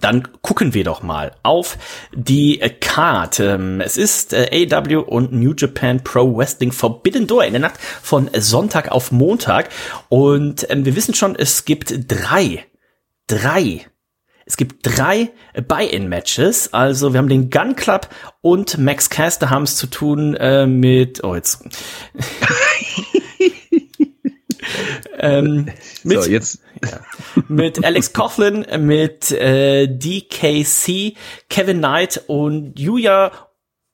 dann gucken wir doch mal auf die äh, Card. Ähm, es ist äh, AW und New Japan Pro Wrestling Forbidden Door in der Nacht von Sonntag auf Montag. Und ähm, wir wissen schon, es gibt drei, drei es gibt drei Buy-in-Matches. Also wir haben den Gun Club und Max Caster haben es zu tun äh, mit. Oh jetzt. ähm, mit, So, jetzt, mit Alex Coughlin, mit äh, DKC, Kevin Knight und Yuya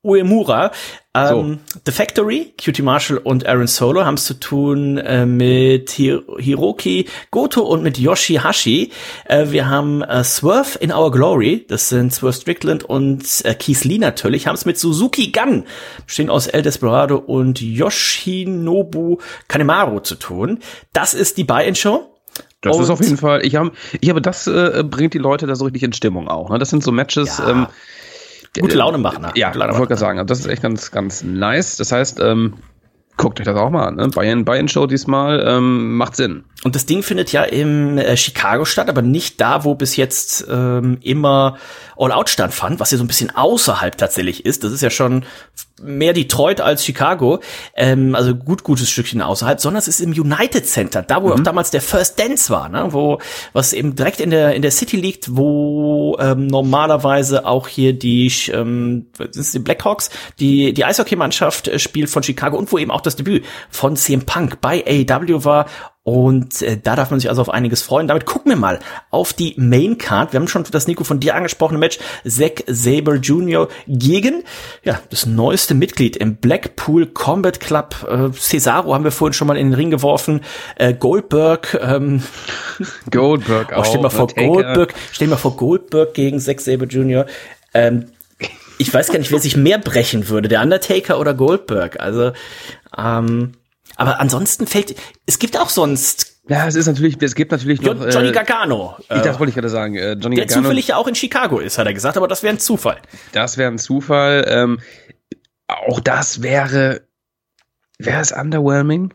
Uemura. Ähm, The Factory, Cutie Marshall und Aaron Solo haben es zu tun äh, mit Hir Hiroki Goto und mit Yoshihashi. Äh, wir haben äh, Swerve in Our Glory, das sind Swerve Strickland und äh, Keith Lee natürlich, haben es mit Suzuki Gun, bestehen aus El Desperado und Yoshinobu Kanemaru zu tun. Das ist die Buy-In-Show. das ist Und- auf jeden Fall, ich habe, ich habe, das äh, bringt die Leute da so richtig in Stimmung auch. Ne? Das sind so Matches, Ja. ähm, Gute Laune machen. Ja, Gute ich Laune wollte gerade machen. sagen, also das ist echt ganz, ganz nice. Das heißt, ähm, guckt euch das auch mal an. Ne? Bayern, Bayern Show diesmal ähm, macht Sinn. Und das Ding findet ja im äh, Chicago statt, aber nicht da, wo bis jetzt ähm, immer All Out stattfand, was ja so ein bisschen außerhalb tatsächlich ist. Das ist ja schon mehr Detroit als Chicago, ähm, also gut gutes Stückchen außerhalb, sondern es ist im United Center, da wo auch damals der First Dance war, ne? wo was eben direkt in der in der City liegt, wo ähm, normalerweise auch hier die ähm, was ist die Blackhawks, die die Eishockeymannschaft äh, spielt von Chicago und wo eben auch das Debüt von CM Punk bei AEW war und äh, da darf man sich also auf einiges freuen. Damit gucken wir mal auf die Main Card. Wir haben schon das Nico von dir angesprochene Match Zack Saber Jr. gegen ja das neueste Mitglied im Blackpool Combat Club. Äh, Cesaro haben wir vorhin schon mal in den Ring geworfen. Äh, Goldberg. Ähm, Goldberg oh, stell mal vor Taker. Goldberg. Stell mal vor Goldberg gegen Zack Saber Jr. Ähm, ich weiß gar nicht, wer sich mehr brechen würde, der Undertaker oder Goldberg. Also, ähm, aber ansonsten fällt, es gibt auch sonst Ja, es ist natürlich, es gibt natürlich noch. Johnny äh, Gargano, ich, äh, das wollte ich gerade sagen. Äh, Johnny der Gargano, zufällig ja auch in Chicago ist, hat er gesagt, aber das wäre ein Zufall. das wäre ein Zufall. Ähm, auch das wäre, wäre es underwhelming?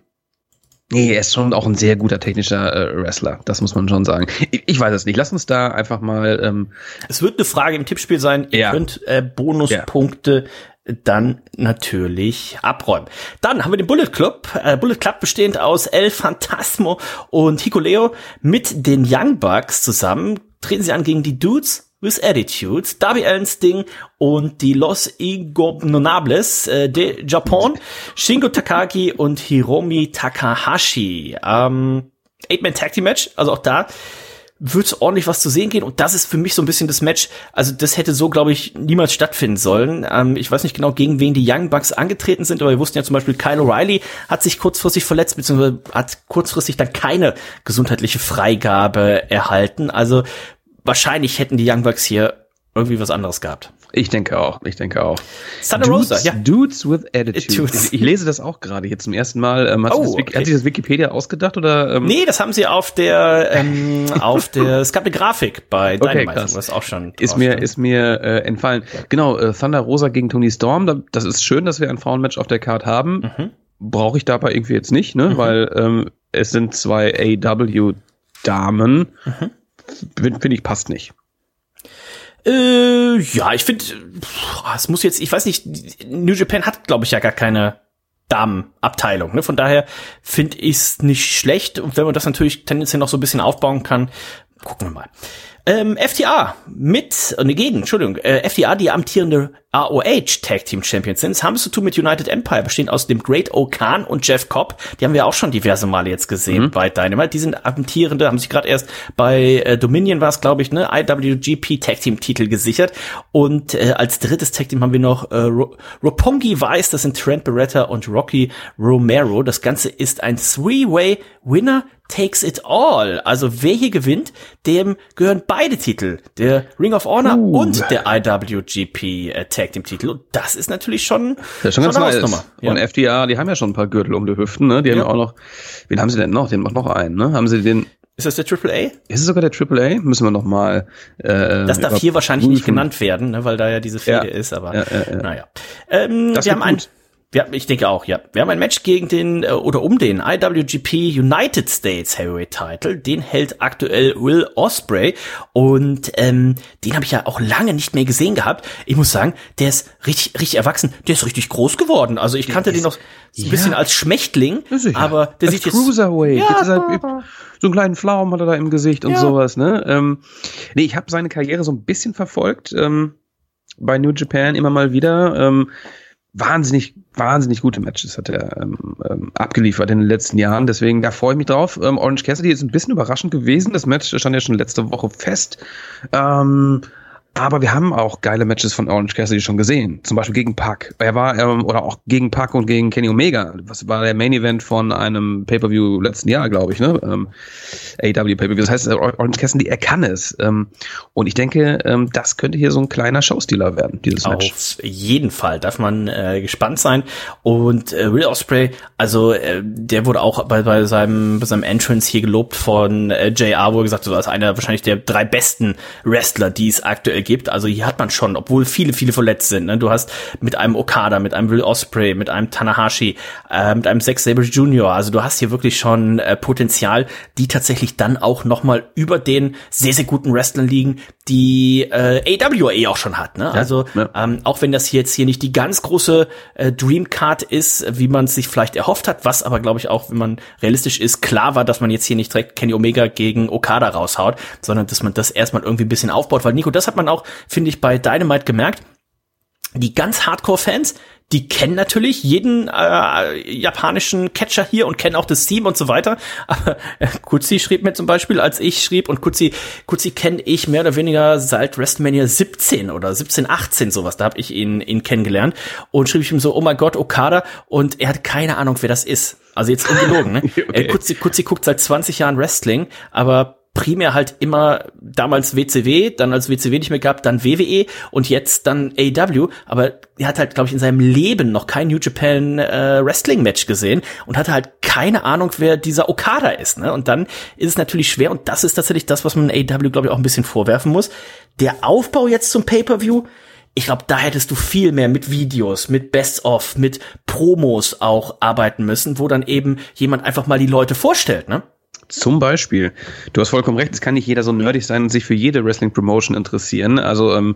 Nee, er ist schon auch ein sehr guter technischer äh, Wrestler. Das muss man schon sagen. Ich, ich weiß es nicht. Lass uns da einfach mal. Ähm, Es wird eine Frage im Tippspiel sein. Ihr Ja. könnt äh, Bonuspunkte dann natürlich abräumen. Dann haben wir den Bullet Club. Äh, Bullet Club bestehend aus El Phantasmo und Hikuleo mit den Young Bucks zusammen. Treten sie an gegen die Dudes with Attitudes, Darby Allin Sting und die Los Ingobernables äh, de Japon, Shingo Takagi und Hiromi Takahashi. Ähm, Eight-Man Tag Team Match, also auch da wird ordentlich was zu sehen gehen und das ist für mich so ein bisschen das Match. Also das hätte so, glaube ich, niemals stattfinden sollen. Ähm, ich weiß nicht genau, gegen wen die Young Bucks angetreten sind, aber wir wussten ja zum Beispiel, Kyle O'Reilly hat sich kurzfristig verletzt, beziehungsweise hat kurzfristig dann keine gesundheitliche Freigabe erhalten. Also wahrscheinlich hätten die Young Bucks hier irgendwie was anderes gehabt. Ich denke auch. Ich denke auch. Thunder Rosa, Dudes, ja. Dudes with Attitude. Ich, ich lese das auch gerade hier zum ersten Mal. Ähm, hat, Oh, sich okay. hat sich das Wikipedia ausgedacht oder? Ähm, Nee, das haben sie auf der, ähm, auf der, es gab eine Grafik bei Okay, Dynamite, krass. wo das auch schon Ist mir, stand. ist mir äh, entfallen. Genau, äh, Thunder Rosa gegen Tony Storm. Da, das ist schön, dass wir ein Frauenmatch auf der Card haben. Mhm. Brauche ich dabei irgendwie jetzt nicht, ne? Weil ähm, es sind zwei AW-Damen. Mhm. Finde ich, passt nicht. Äh, ja, ich finde, es muss jetzt, ich weiß nicht, New Japan hat, glaube ich, ja gar keine Damenabteilung. Ne? Von daher finde ich es nicht schlecht. Und wenn man das natürlich tendenziell noch so ein bisschen aufbauen kann, gucken wir mal. Ähm, FTA mit, äh, ne, gegen, Entschuldigung, äh, FTA, die amtierende AOH Tag Team Champions sind, haben es zu tun mit United Empire, bestehend aus dem Great Okan und Jeff Cobb. Die haben wir auch schon diverse Male jetzt gesehen bei Dynamite. Die sind amtierende, haben sich gerade erst bei äh, Dominion war es, glaube ich, ne, IWGP Tag Team Titel gesichert. Und äh, als drittes Tag Team haben wir noch äh, Ro Roppongi Vice, das sind Trent Beretta und Rocky Romero. Das Ganze ist ein Three-Way Winner takes it all. Also wer hier gewinnt, dem gehören beide Titel, der Ring of Honor Uh. und der IWGP äh, Tag Team Titel. Und das ist natürlich schon, Das ist schon ganz eine nice. Hausnummer. Ja. Und FDA, die haben ja schon ein paar Gürtel um die Hüften, ne? Die haben Ja. ja auch noch, wen haben sie denn noch? Den noch einen, ne? Haben sie den, Ist das der Triple A? ist es sogar der AAA? Müssen wir noch mal, äh, Das darf hier wahrscheinlich nicht überprüfen. genannt werden, ne, weil da ja diese Fehde Ja. ist, aber Ja, ja, ja. naja. Ähm, Das wir haben ein, gut. Wir, ich denke auch, ja. Wir haben ein Match gegen den äh, oder um den IWGP United States Heavyweight Title. Den hält aktuell Will Osprey und ähm, den habe ich ja auch lange nicht mehr gesehen gehabt. Ich muss sagen, der ist richtig, richtig erwachsen. Der ist richtig groß geworden. Also ich kannte den noch so ein ja. bisschen als Schmächtling, Ja, sicher. aber der Als sieht jetzt Cruiserweight. Ja. Jetzt ist er, so einen kleinen Pflaumen hat er da im Gesicht und Ja. sowas, ne? Ähm, nee, ich habe seine Karriere so ein bisschen verfolgt, ähm, bei New Japan immer mal wieder. Ähm, wahnsinnig, wahnsinnig gute Matches hat er ähm, ähm, abgeliefert in den letzten Jahren. Deswegen, da freue ich mich drauf. Ähm, Orange Cassidy ist ein bisschen überraschend gewesen. Das Match stand ja schon letzte Woche fest. Ähm, aber wir haben auch geile Matches von Orange Cassidy schon gesehen. Zum Beispiel gegen Pac. Er war, ähm, oder auch gegen Pac und gegen Kenny Omega. Was war der Main Event von einem Pay-Per-View letzten Jahr, glaube ich, ne? Ähm, AW Pay-Per-View. Das heißt, äh, Orange Cassidy, er kann es. Ähm, und ich denke, ähm, das könnte hier so ein kleiner Showstealer werden, dieses Match. Auf jeden Fall darf man äh, gespannt sein. Und äh, Will Osprey, also äh, der wurde auch bei, bei seinem bei seinem Entrance hier gelobt von äh, JR, wo er gesagt hat, ist einer wahrscheinlich der drei besten Wrestler, die es aktuell gibt. Also hier hat man schon, obwohl viele, viele verletzt sind. Ne? Du hast mit einem Okada, mit einem Will Osprey, mit einem Tanahashi, äh, mit einem Zack Sabre Jr. Also du hast hier wirklich schon äh, Potenzial, die tatsächlich dann auch noch mal über den sehr, sehr guten Wrestlern liegen, die äh, AWA auch schon hat. Ne? also ja. ähm, auch wenn das hier jetzt hier nicht die ganz große äh, Dreamcard ist, wie man es sich vielleicht erhofft hat, was aber glaube ich auch, wenn man realistisch ist, klar war, dass man jetzt hier nicht direkt Kenny Omega gegen Okada raushaut, sondern dass man das erstmal irgendwie ein bisschen aufbaut, weil Nico, das hat man auch, finde ich, bei Dynamite gemerkt. Die ganz Hardcore-Fans, die kennen natürlich jeden äh, japanischen Catcher hier und kennen auch das Team und so weiter. Aber äh, Kutzi schrieb mir zum Beispiel, als ich schrieb, und Kutzi, Kutzi kenne ich mehr oder weniger seit WrestleMania 17 oder 17, 18 sowas. Da habe ich ihn, ihn kennengelernt und schrieb ich ihm so, oh mein Gott, Okada. Und er hat keine Ahnung, wer das ist. Also jetzt ungelogen, ne? Okay. äh, Kutzi, Kutzi guckt seit 20 Jahren Wrestling, aber primär halt immer damals WCW, dann als WCW nicht mehr gab, dann WWE und jetzt dann AW. Aber er hat halt, glaube ich, in seinem Leben noch kein New Japan äh, Wrestling Match gesehen und hatte halt keine Ahnung, wer dieser Okada ist. Ne? Und dann ist es natürlich schwer und das ist tatsächlich das, was man AW, glaube ich, auch ein bisschen vorwerfen muss. Der Aufbau jetzt zum Pay-per-View ich glaube, da hättest du viel mehr mit Videos, mit Best-of, mit Promos auch arbeiten müssen, wo dann eben jemand einfach mal die Leute vorstellt, ne? Zum Beispiel. Du hast vollkommen recht, es kann nicht jeder so nerdig sein und sich für jede Wrestling-Promotion interessieren. Also, ähm,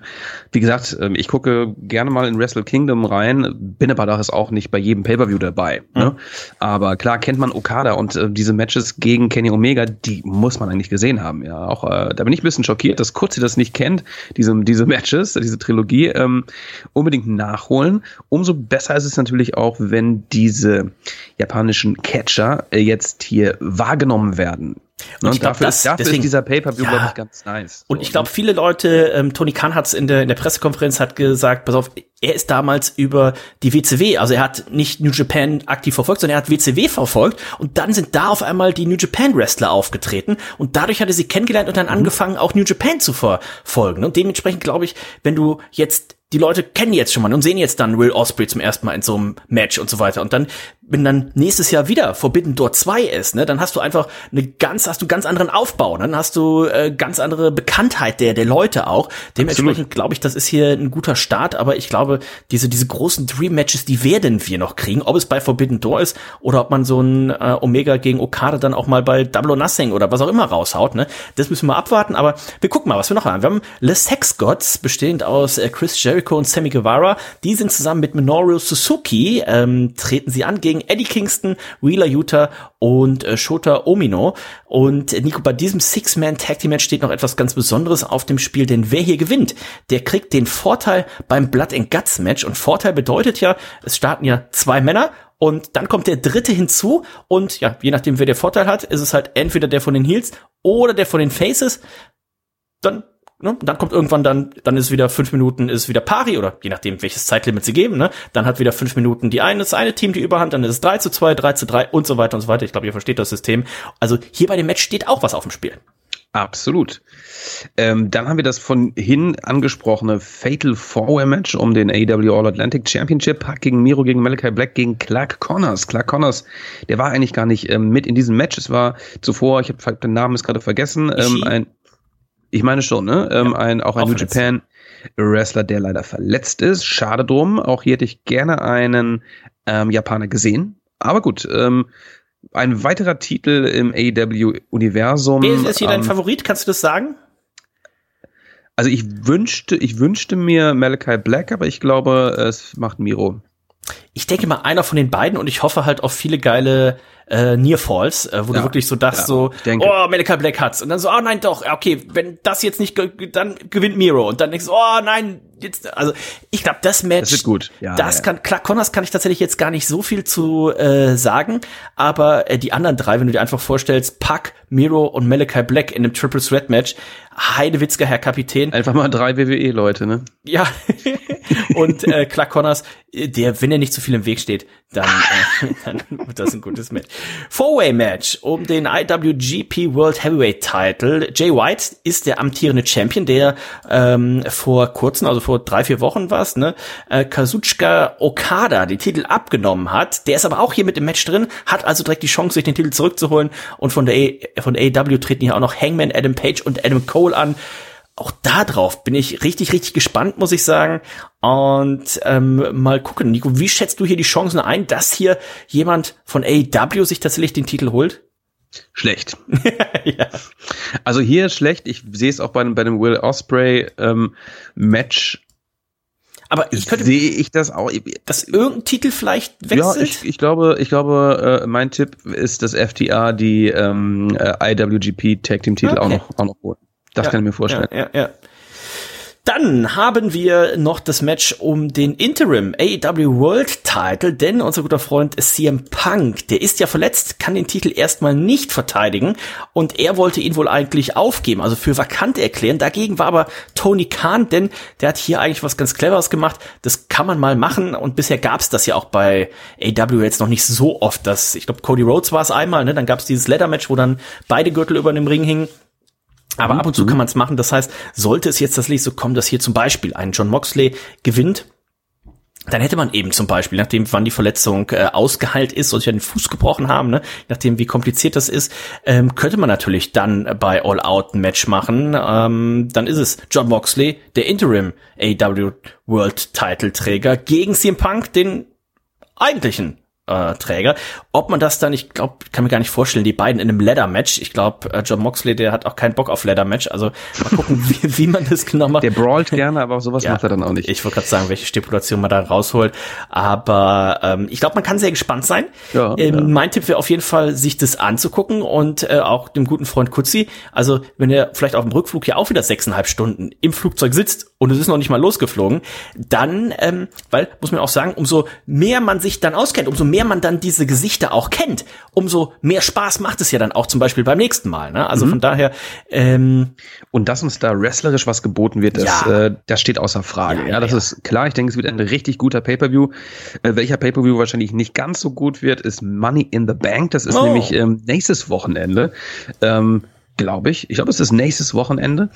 wie gesagt, ähm, ich gucke gerne mal in Wrestle Kingdom rein, bin aber da auch nicht bei jedem Pay-Per-View dabei. Mhm. Ne? Aber klar kennt man Okada und äh, diese Matches gegen Kenny Omega, die muss man eigentlich gesehen haben. Ja, auch äh, da bin ich ein bisschen schockiert, dass Kurzi das nicht kennt, diese, diese Matches, diese Trilogie, ähm, unbedingt nachholen. Umso besser ist es natürlich auch, wenn diese japanischen Catcher äh, jetzt hier wahrgenommen werden werden. Und, und dafür, das, dafür deswegen, ist dieser Pay-Per-View, ja. glaube ich, ganz nice. Und ich glaube, viele Leute, ähm, Tony Khan hat es in der, in der Pressekonferenz hat gesagt, pass auf, er ist damals über die WCW, also er hat nicht New Japan aktiv verfolgt, sondern er hat WCW verfolgt und dann sind da auf einmal die New Japan Wrestler aufgetreten und dadurch hat er sie kennengelernt und dann mhm. angefangen, auch New Japan zu verfolgen. Und dementsprechend glaube ich, wenn du jetzt die Leute kennen jetzt schon mal und sehen jetzt dann Will Osprey zum ersten Mal in so einem Match und so weiter. Und dann, wenn dann nächstes Jahr wieder Forbidden Door 2 ist, ne, dann hast du einfach eine ganz, hast du ganz anderen Aufbau, ne? dann hast du äh, ganz andere Bekanntheit der, der Leute auch. Dementsprechend glaube ich, das ist hier ein guter Start, aber ich glaube, diese, diese großen Dream Matches, die werden wir noch kriegen, ob es bei Forbidden Door ist oder ob man so ein äh, Omega gegen Okada dann auch mal bei Double or Nothing oder was auch immer raushaut, ne? Das müssen wir abwarten, aber wir gucken mal, was wir noch haben. Wir haben Les Sex Gods, bestehend aus äh, Chris Jericho Jericho und Sammy Guevara, die sind zusammen mit Minoru Suzuki, ähm, treten sie an gegen Eddie Kingston, Wheeler Utah und äh, Shota Omino. Und äh, Nico, bei diesem Six-Man Tag Team Match steht noch etwas ganz Besonderes auf dem Spiel, denn wer hier gewinnt, der kriegt den Vorteil beim Blood and Guts Match. Und Vorteil bedeutet ja, es starten ja zwei Männer und dann kommt der dritte hinzu und ja, je nachdem wer der Vorteil hat, ist es halt entweder der von den Heels oder der von den Faces. Dann Ne? Und dann kommt irgendwann dann, dann ist wieder fünf Minuten, ist wieder Pari oder je nachdem, welches Zeitlimit sie geben, ne? Dann hat wieder fünf Minuten die eine, das eine Team die Überhand, dann ist es 3 zu 2, 3 zu 3 und so weiter und so weiter. Ich glaube, ihr versteht das System. Also hier bei dem Match steht auch was auf dem Spiel. Absolut. Ähm, dann haben wir das von hin angesprochene Fatal Four-Way Match um den AEW All Atlantic Championship Pack gegen Miro, gegen Malachi Black, gegen Clark Connors. Clark Connors, der war eigentlich gar nicht ähm, mit in diesem Match. Es war zuvor, ich habe den Namen ist gerade vergessen, ähm, ein ich meine schon, ne? Ähm, ein, auch ein New Japan Wrestler, der leider verletzt ist. Schade drum. Auch hier hätte ich gerne einen ähm, Japaner gesehen. Aber gut, ähm, ein weiterer Titel im AEW-Universum. Wer ist hier dein ähm, Favorit? Kannst du das sagen? Also ich wünschte, ich wünschte mir Malachi Black, aber ich glaube, es macht Miro. Ich denke mal einer von den beiden und ich hoffe halt auf viele geile äh, Near Falls, äh, wo ja, du wirklich so das ja, so, oh, Medical Black hat's. Und dann so, oh nein, doch, okay, wenn das jetzt nicht, dann gewinnt Miro. Und dann denkst du, oh nein, jetzt, also ich glaube, das Match, das wird gut. Ja, das ja. kann, klar, Connors kann ich tatsächlich jetzt gar nicht so viel zu äh, sagen, aber äh, die anderen drei, wenn du dir einfach vorstellst, Puck, Miro und Malachi Black in einem Triple Threat Match, Heidewitzger, Herr Kapitän. Einfach mal drei WWE-Leute, ne? Ja. und äh, Clark Connors, der, wenn er nicht zu viel im Weg steht, dann, äh, dann wird das ein gutes Match. Four-Way-Match um den IWGP World Heavyweight Title. Jay White ist der amtierende Champion, der ähm, vor kurzem, also vor drei, vier Wochen war es, ne, äh, Kazuchika Okada den Titel abgenommen hat. Der ist aber auch hier mit im Match drin, hat also direkt die Chance, sich den Titel zurückzuholen. Und von der A von AEW treten hier auch noch Hangman Adam Page und Adam Cole an auch da drauf bin ich richtig, richtig gespannt, muss ich sagen. Und ähm, mal gucken, Nico, wie schätzt du hier die Chancen ein, dass hier jemand von AEW sich tatsächlich den Titel holt? Schlecht. ja. Also hier schlecht. Ich sehe es auch bei, bei dem Will Osprey ähm, Match. Aber ich könnte sehe ich das auch, dass irgendein Titel vielleicht wechselt. Ja, ich, ich glaube, ich glaube, äh, mein Tipp ist, dass FTA die ähm, äh, IWGP Tag Team Titel okay. auch noch auch noch holen. Das ja, kann ich mir vorstellen. Ja, ja, ja. Dann haben wir noch das Match um den Interim AEW World Title, denn unser guter Freund CM Punk, der ist ja verletzt, kann den Titel erstmal nicht verteidigen und er wollte ihn wohl eigentlich aufgeben, also für vakant erklären. Dagegen war aber Tony Khan, denn der hat hier eigentlich was ganz Cleveres gemacht. Das kann man mal machen und bisher gab's das ja auch bei AEW jetzt noch nicht so oft. Dass, ich glaube, Cody Rhodes war es einmal, ne? dann gab's dieses Leather Match, wo dann beide Gürtel über dem Ring hingen. Aber ab und zu kann man es machen. Das heißt, sollte es jetzt das Lied so kommen, dass hier zum Beispiel ein John Moxley gewinnt, dann hätte man eben zum Beispiel, nachdem wann die Verletzung äh, ausgeheilt ist und sich den Fuß gebrochen haben, ne, nachdem wie kompliziert das ist, ähm, könnte man natürlich dann bei All Out ein Match machen. Ähm, dann ist es John Moxley, der Interim AW World Title Träger, gegen CM Punk, den eigentlichen äh, Träger. Ob man das dann, ich glaube, kann mir gar nicht vorstellen, die beiden in einem Leather-Match. Ich glaube, äh, John Moxley, der hat auch keinen Bock auf Leather-Match. Also mal gucken, wie, wie man das genau macht. Der brawlt gerne, aber sowas Ja, macht er dann auch nicht. Ich wollte gerade sagen, welche Stipulation man da rausholt. Aber ähm, ich glaube, man kann sehr gespannt sein. Ja, ähm, ja. Mein Tipp wäre auf jeden Fall, sich das anzugucken und äh, auch dem guten Freund Kutzi. Also wenn er vielleicht auf dem Rückflug ja auch wieder sechseinhalb Stunden im Flugzeug sitzt und es ist noch nicht mal losgeflogen, dann, ähm, weil, muss man auch sagen, umso mehr man sich dann auskennt, umso mehr man dann diese Gesichter auch kennt, umso mehr Spaß macht es ja dann auch zum Beispiel beim nächsten Mal. Ne? Mhm. Also von daher, ähm, Und dass uns da wrestlerisch was geboten wird, das, Ja. äh, das steht außer Frage. Ja, Ja, ja, das ja. ist klar. Ich denke, es wird ein richtig guter Pay-per-View. Äh, welcher Pay-per-View wahrscheinlich nicht ganz so gut wird, ist Money in the Bank. Das ist Oh. nämlich ähm, nächstes Wochenende. Ähm, Glaube ich. Ich glaube, es ist nächstes Wochenende.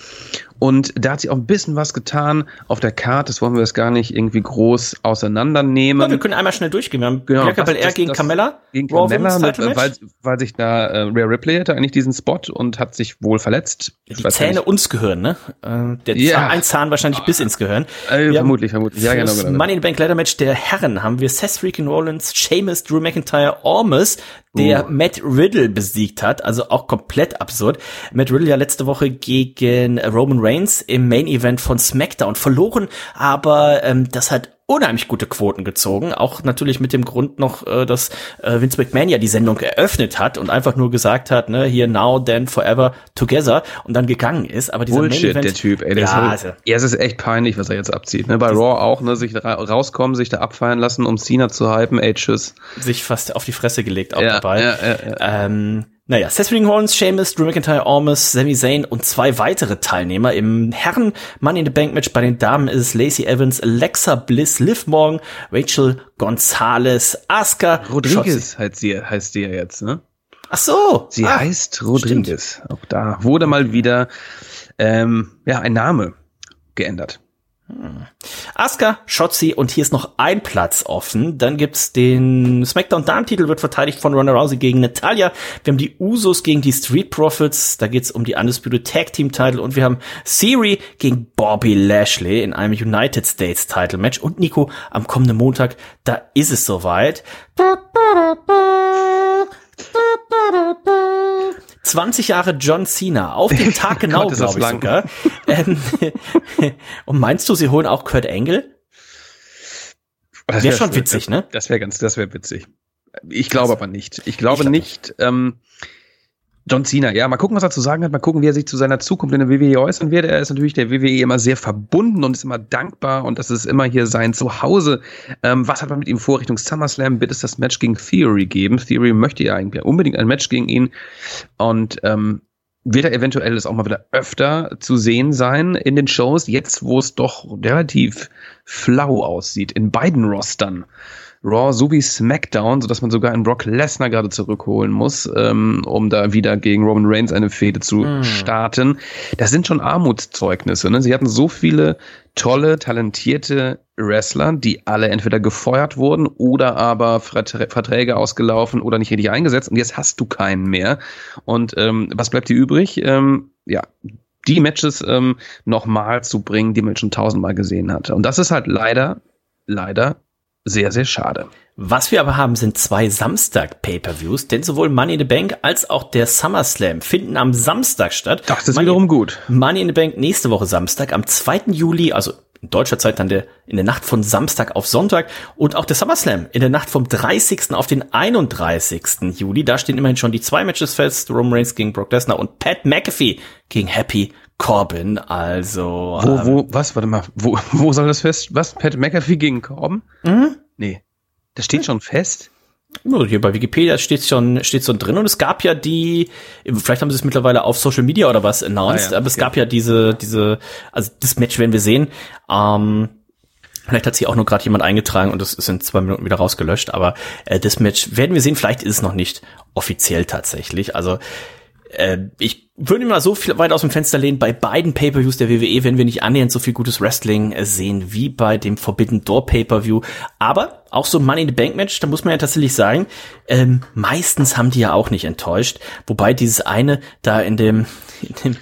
Und da hat sich auch ein bisschen was getan auf der Karte. Das wollen wir jetzt gar nicht irgendwie groß auseinandernehmen. ja, wir können einmal schnell durchgehen. Wir haben Genau, Bianca Belair gegen Carmella. gegen Carmella, mit, weil, weil sich da äh, Rhea Ripley hatte eigentlich diesen Spot und hat sich wohl verletzt. Ich Die Zähne uns gehören, ne? Äh, Der Ja. Zahn, ein Zahn wahrscheinlich bis ins Gehirn. Äh, vermutlich, vermutlich. Ja, genau, Fürs genau. Money in the Bank Ladder Match der Herren haben wir Seth Freakin' Rollins, Sheamus, Drew McIntyre, Ormus, der Uh. Matt Riddle besiegt hat. Also auch komplett absurd. Matt Riddle ja letzte Woche gegen Roman Reigns im Main Event von SmackDown verloren, aber ähm, das hat unheimlich gute Quoten gezogen. Auch natürlich mit dem Grund noch, äh, dass äh, Vince McMahon ja die Sendung eröffnet hat und einfach nur gesagt hat, ne, hier now, then, forever, together und dann gegangen ist. Aber dieser Bullshit, der Typ, ey. Der ja, ist halt, also, ja, es ist echt peinlich, was er jetzt abzieht. Ne? Bei Raw auch, ne, sich ra rauskommen, sich da abfeiern lassen, um Cena zu hypen, ey, tschüss. sich fast auf die Fresse gelegt auch Ja, dabei. ja, ja, ja. Ähm, naja, Seth Rollins, Sheamus, Drew McIntyre, Ormus, Sami Zayn und zwei weitere Teilnehmer im Herren Money in the Bank Match. Bei den Damen ist es Lacey Evans, Alexa Bliss, Liv Morgan, Rachel Gonzalez, Asuka, Rodriguez heißt sie, heißt sie ja jetzt, ne? Ach so. Sie ah, heißt Rodriguez. Auch da wurde mal wieder ähm, ja, ein Name geändert. Asuka, Shotzi und hier ist noch ein Platz offen. Dann gibt's den SmackDown Damen-Titel, wird verteidigt von Ronda Rousey gegen Natalia. Wir haben die Usos gegen die Street Profits. Da geht's um die Undisputed Tag Team Title und wir haben Siri gegen Bobby Lashley in einem United States Title Match. Und Nico, am kommenden Montag, da ist es soweit. 20 Jahre John Cena, auf den Tag genau, glaube ich lang. sogar. Ähm, und meinst du, sie holen auch Kurt Angle? Das Wär schon witzig, ne? Das wäre ganz, das wäre witzig. Ich glaube aber nicht. Ich glaube glaub nicht. Ähm, John Cena, ja, mal gucken, was er zu sagen hat, mal gucken, wie er sich zu seiner Zukunft in der WWE äußern wird. Er ist natürlich der WWE immer sehr verbunden und ist immer dankbar und das ist immer hier sein Zuhause. Ähm, was hat man mit ihm vor Richtung SummerSlam? Wird es das Match gegen Theory geben? Theory möchte ja eigentlich unbedingt ein Match gegen ihn und ähm, wird er eventuell das auch mal wieder öfter zu sehen sein in den Shows, jetzt wo es doch relativ flau aussieht in beiden Rostern. Raw sowie SmackDown, sodass man sogar einen Brock Lesnar gerade zurückholen muss, ähm, um da wieder gegen Roman Reigns eine Fehde zu starten. Das sind schon Armutszeugnisse. Ne? Sie hatten so viele tolle, talentierte Wrestler, die alle entweder gefeuert wurden oder aber Verträ- Verträge ausgelaufen oder nicht richtig eingesetzt. Und jetzt hast du keinen mehr. Und ähm, was bleibt dir übrig? Ähm, ja, die Matches ähm, nochmal zu bringen, die man schon tausendmal gesehen hatte. Und das ist halt leider, leider sehr, sehr schade. Was wir aber haben, sind zwei Samstag-Pay-Per-Views, denn sowohl Money in the Bank als auch der SummerSlam finden am Samstag statt. Das ist Money, wiederum gut. Money in the Bank nächste Woche Samstag, am 2. Juli, also in deutscher Zeit dann der, in der Nacht von Samstag auf Sonntag und auch der SummerSlam in der Nacht vom 30. auf den 31. Juli. Da stehen immerhin schon die zwei Matches fest, Roman Reigns gegen Brock Lesnar und Pat McAfee gegen Happy Corbin. Also, Wo, ähm, wo, was, warte mal, wo, wo soll das fest, was, Pat McAfee gegen Corbin? Mhm. Nee. Das steht schon fest? Hier bei Wikipedia steht schon, steht schon drin und es gab ja die, vielleicht haben sie es mittlerweile auf Social Media oder was announced, Ah ja, aber es okay. gab ja diese, diese, also das Match werden wir sehen. Ähm, vielleicht hat sich auch nur gerade jemand eingetragen und das ist in zwei Minuten wieder rausgelöscht, aber äh, das Match werden wir sehen, vielleicht ist es noch nicht offiziell tatsächlich. Also äh, ich würde ich mal so viel weit aus dem Fenster lehnen, bei beiden Pay-Per-Views der WWE werden wir nicht annähernd so viel gutes Wrestling sehen wie bei dem Forbidden Door Pay-Per-View. Aber auch so ein Money in the Bank Match, da muss man ja tatsächlich sagen, ähm, meistens haben die ja auch nicht enttäuscht. Wobei dieses eine da in dem, in dem,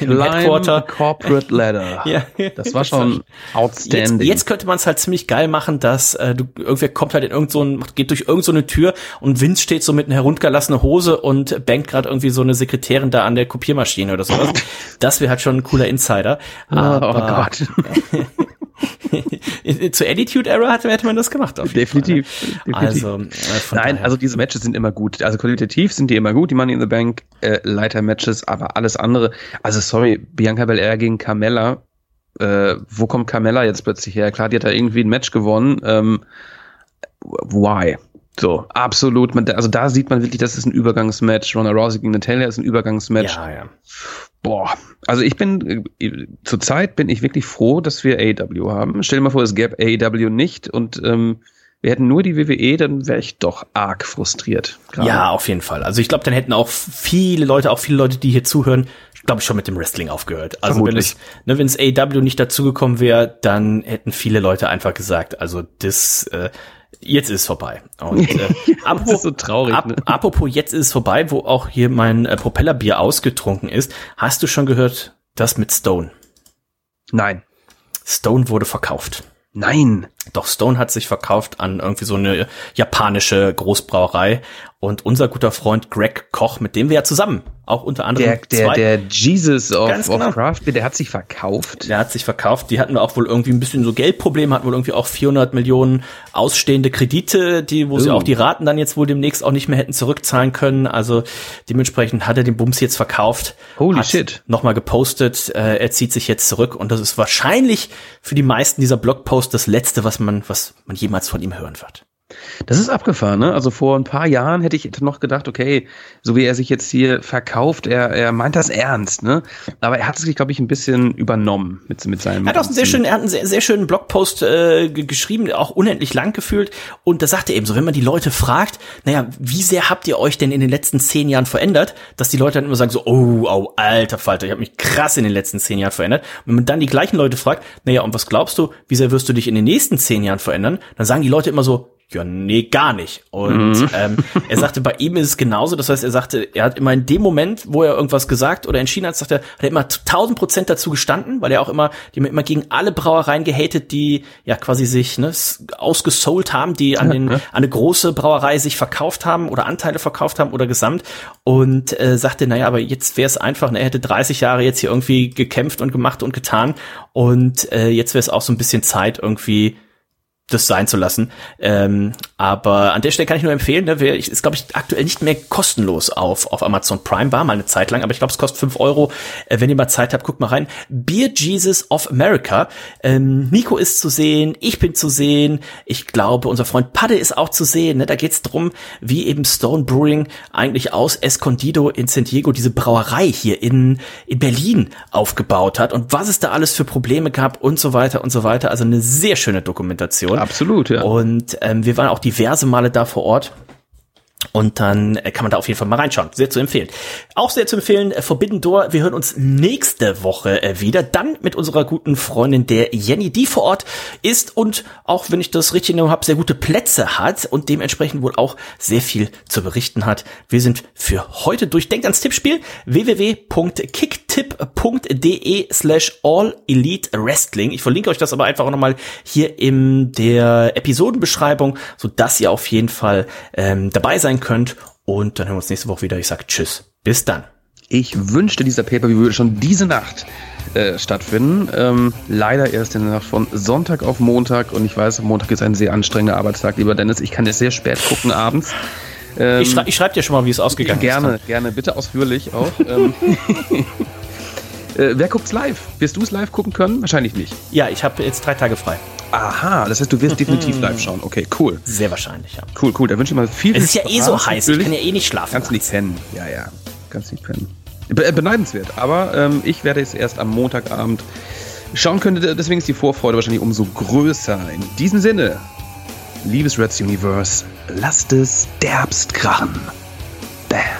in dem Headquarter. Corporate Ladder. Ja. Das war schon outstanding. Jetzt, jetzt könnte man es halt ziemlich geil machen, dass äh, du irgendwer kommt halt in irgend so ein, geht durch irgend so eine Tür und Vince steht so mit einer heruntergelassenen Hose und bangt gerade irgendwie so eine Sekretärin da an der Kopiermaschine oder sowas. das wäre halt schon ein cooler Insider. oh, oh Gott. Zur Attitude Era hätte, hätte man das gemacht. Auf jeden Definitiv. Ne? definitiv. Also, äh, Nein, also diese Matches sind immer gut. Also qualitativ sind die immer gut, die Money in the Bank äh, Leiter-Matches, aber alles andere. Also sorry, Bianca Belair gegen Carmella. Äh, wo kommt Carmella jetzt plötzlich her? Klar, die hat da irgendwie ein Match gewonnen. Ähm, why? So, absolut. Man, also da sieht man wirklich, das ist ein Übergangsmatch. Ronda Rousey gegen Natalia ist ein Übergangsmatch. ja, ja. Boah, also ich bin, äh, zurzeit bin ich wirklich froh, dass wir AEW haben. Stell dir mal vor, es gäbe AEW nicht und ähm, wir hätten nur die WWE, dann wäre ich doch arg frustriert. gerade. Ja, auf jeden Fall. Also ich glaube, dann hätten auch viele Leute, auch viele Leute, die hier zuhören, glaube ich, schon mit dem Wrestling aufgehört. Also wenn Vermutlich. es, ne, wenn es AEW nicht dazugekommen wäre, dann hätten viele Leute einfach gesagt, also das, äh, jetzt ist es vorbei. Und äh, apropos, ist so traurig, ap ne? apropos jetzt ist es vorbei, wo auch hier mein äh, Propellerbier ausgetrunken ist, hast du schon gehört, das mit Stone? Nein. Stone wurde verkauft. Nein. Doch Stone hat sich verkauft an irgendwie so eine japanische Großbrauerei und unser guter Freund Greg Koch, mit dem wir ja zusammen auch unter anderem Der, der, der Jesus of, Ganz genau. of Craft Beer, der hat sich verkauft. der hat sich verkauft. Die hatten auch wohl irgendwie ein bisschen so Geldprobleme, hatten wohl irgendwie auch 400 Millionen ausstehende Kredite, die, wo sie Oh. auch die Raten dann jetzt wohl demnächst auch nicht mehr hätten zurückzahlen können. Also dementsprechend hat er den Bums jetzt verkauft. Holy shit. Nochmal gepostet, äh, er zieht sich jetzt zurück und das ist wahrscheinlich für die meisten dieser Blogposts das letzte, was man, was man jemals von ihm hören wird. Das ist abgefahren, ne? Also vor ein paar Jahren hätte ich noch gedacht, okay, so wie er sich jetzt hier verkauft, er, er meint das ernst, ne? Aber er hat sich, glaube ich, ein bisschen übernommen mit, mit seinem. Er hat auch einen sehr schönen, er hat einen sehr, sehr schönen Blogpost äh, ge- geschrieben, auch unendlich lang gefühlt. Und da sagt er eben so, wenn man die Leute fragt, naja, wie sehr habt ihr euch denn in den letzten zehn Jahren verändert, dass die Leute dann immer sagen so, oh, oh, alter Falter, ich habe mich krass in den letzten zehn Jahren verändert. Und wenn man dann die gleichen Leute fragt, naja, und was glaubst du, wie sehr wirst du dich in den nächsten zehn Jahren verändern, dann sagen die Leute immer so, ja, nee, gar nicht. Und ähm, er sagte, bei ihm ist es genauso. Das heißt, er sagte, er hat immer in dem Moment, wo er irgendwas gesagt oder entschieden hat, sagt er, hat er immer 1000 Prozent dazu gestanden, weil er auch immer, die haben immer gegen alle Brauereien gehatet, die ja quasi sich ne, ausgesold haben, die an, den, an eine große Brauerei sich verkauft haben oder Anteile verkauft haben oder gesamt. Und äh, sagte, naja, aber jetzt wäre es einfach, ne, er hätte 30 Jahre jetzt hier irgendwie gekämpft und gemacht und getan. Und äh, jetzt wäre es auch so ein bisschen Zeit, irgendwie das sein zu lassen. Ähm, aber an der Stelle kann ich nur empfehlen, ne, ich, ist glaube ich aktuell nicht mehr kostenlos auf, auf Amazon Prime, war mal eine Zeit lang, aber ich glaube, es kostet fünf Euro. Äh, wenn ihr mal Zeit habt, guckt mal rein. Beer Jesus of America. Ähm, Nico ist zu sehen, ich bin zu sehen, ich glaube, unser Freund Padde ist auch zu sehen. Ne? Da geht's drum, wie eben Stone Brewing eigentlich aus Escondido in San Diego diese Brauerei hier in, in Berlin aufgebaut hat und was es da alles für Probleme gab und so weiter und so weiter. Also eine sehr schöne Dokumentation. Absolut, ja. Und ähm, wir waren auch diverse Male da vor Ort. Und dann äh, kann man da auf jeden Fall mal reinschauen. Sehr zu empfehlen. Auch sehr zu empfehlen, äh, Forbidden Door. Wir hören uns nächste Woche äh, wieder. Dann mit unserer guten Freundin, der Jenny, die vor Ort ist und auch, wenn ich das richtig genommen habe, sehr gute Plätze hat und dementsprechend wohl auch sehr viel zu berichten hat. Wir sind für heute durch. Denkt ans Tippspiel www.kicktip.de slash all elite wrestling. Ich verlinke euch das aber einfach auch nochmal hier in der Episodenbeschreibung, so dass ihr auf jeden Fall ähm, dabei sein könnt. Und dann hören wir uns nächste Woche wieder. Ich sage Tschüss. Bis dann. Ich wünschte, dieser Pay-Per-View würde schon diese Nacht äh, stattfinden. Ähm, leider erst in der Nacht von Sonntag auf Montag. Und ich weiß, Montag ist ein sehr anstrengender Arbeitstag, lieber Dennis. Ich kann es sehr spät gucken abends. Ähm, Ich, schrei ich schreibe dir schon mal, wie es ausgegangen gerne, ist. gerne, bitte ausführlich auch. ähm, äh, wer guckt's live? Wirst du es live gucken können? Wahrscheinlich nicht. Ja, ich habe jetzt drei Tage frei. Aha, das heißt, du wirst definitiv live schauen. Okay, cool. Sehr wahrscheinlich, ja. Cool, cool. Da wünsche ich mal viel, Es viel ist ja eh so Spaß, heiß. Ich kann ja eh nicht schlafen. Kannst nicht pennen. Ja, ja. Kannst nicht pennen. Be äh, beneidenswert. Aber ähm, ich werde es erst am Montagabend schauen können. Deswegen ist die Vorfreude wahrscheinlich umso größer. In diesem Sinne, liebes Reds Universe, lasst es derbst krachen. Bam.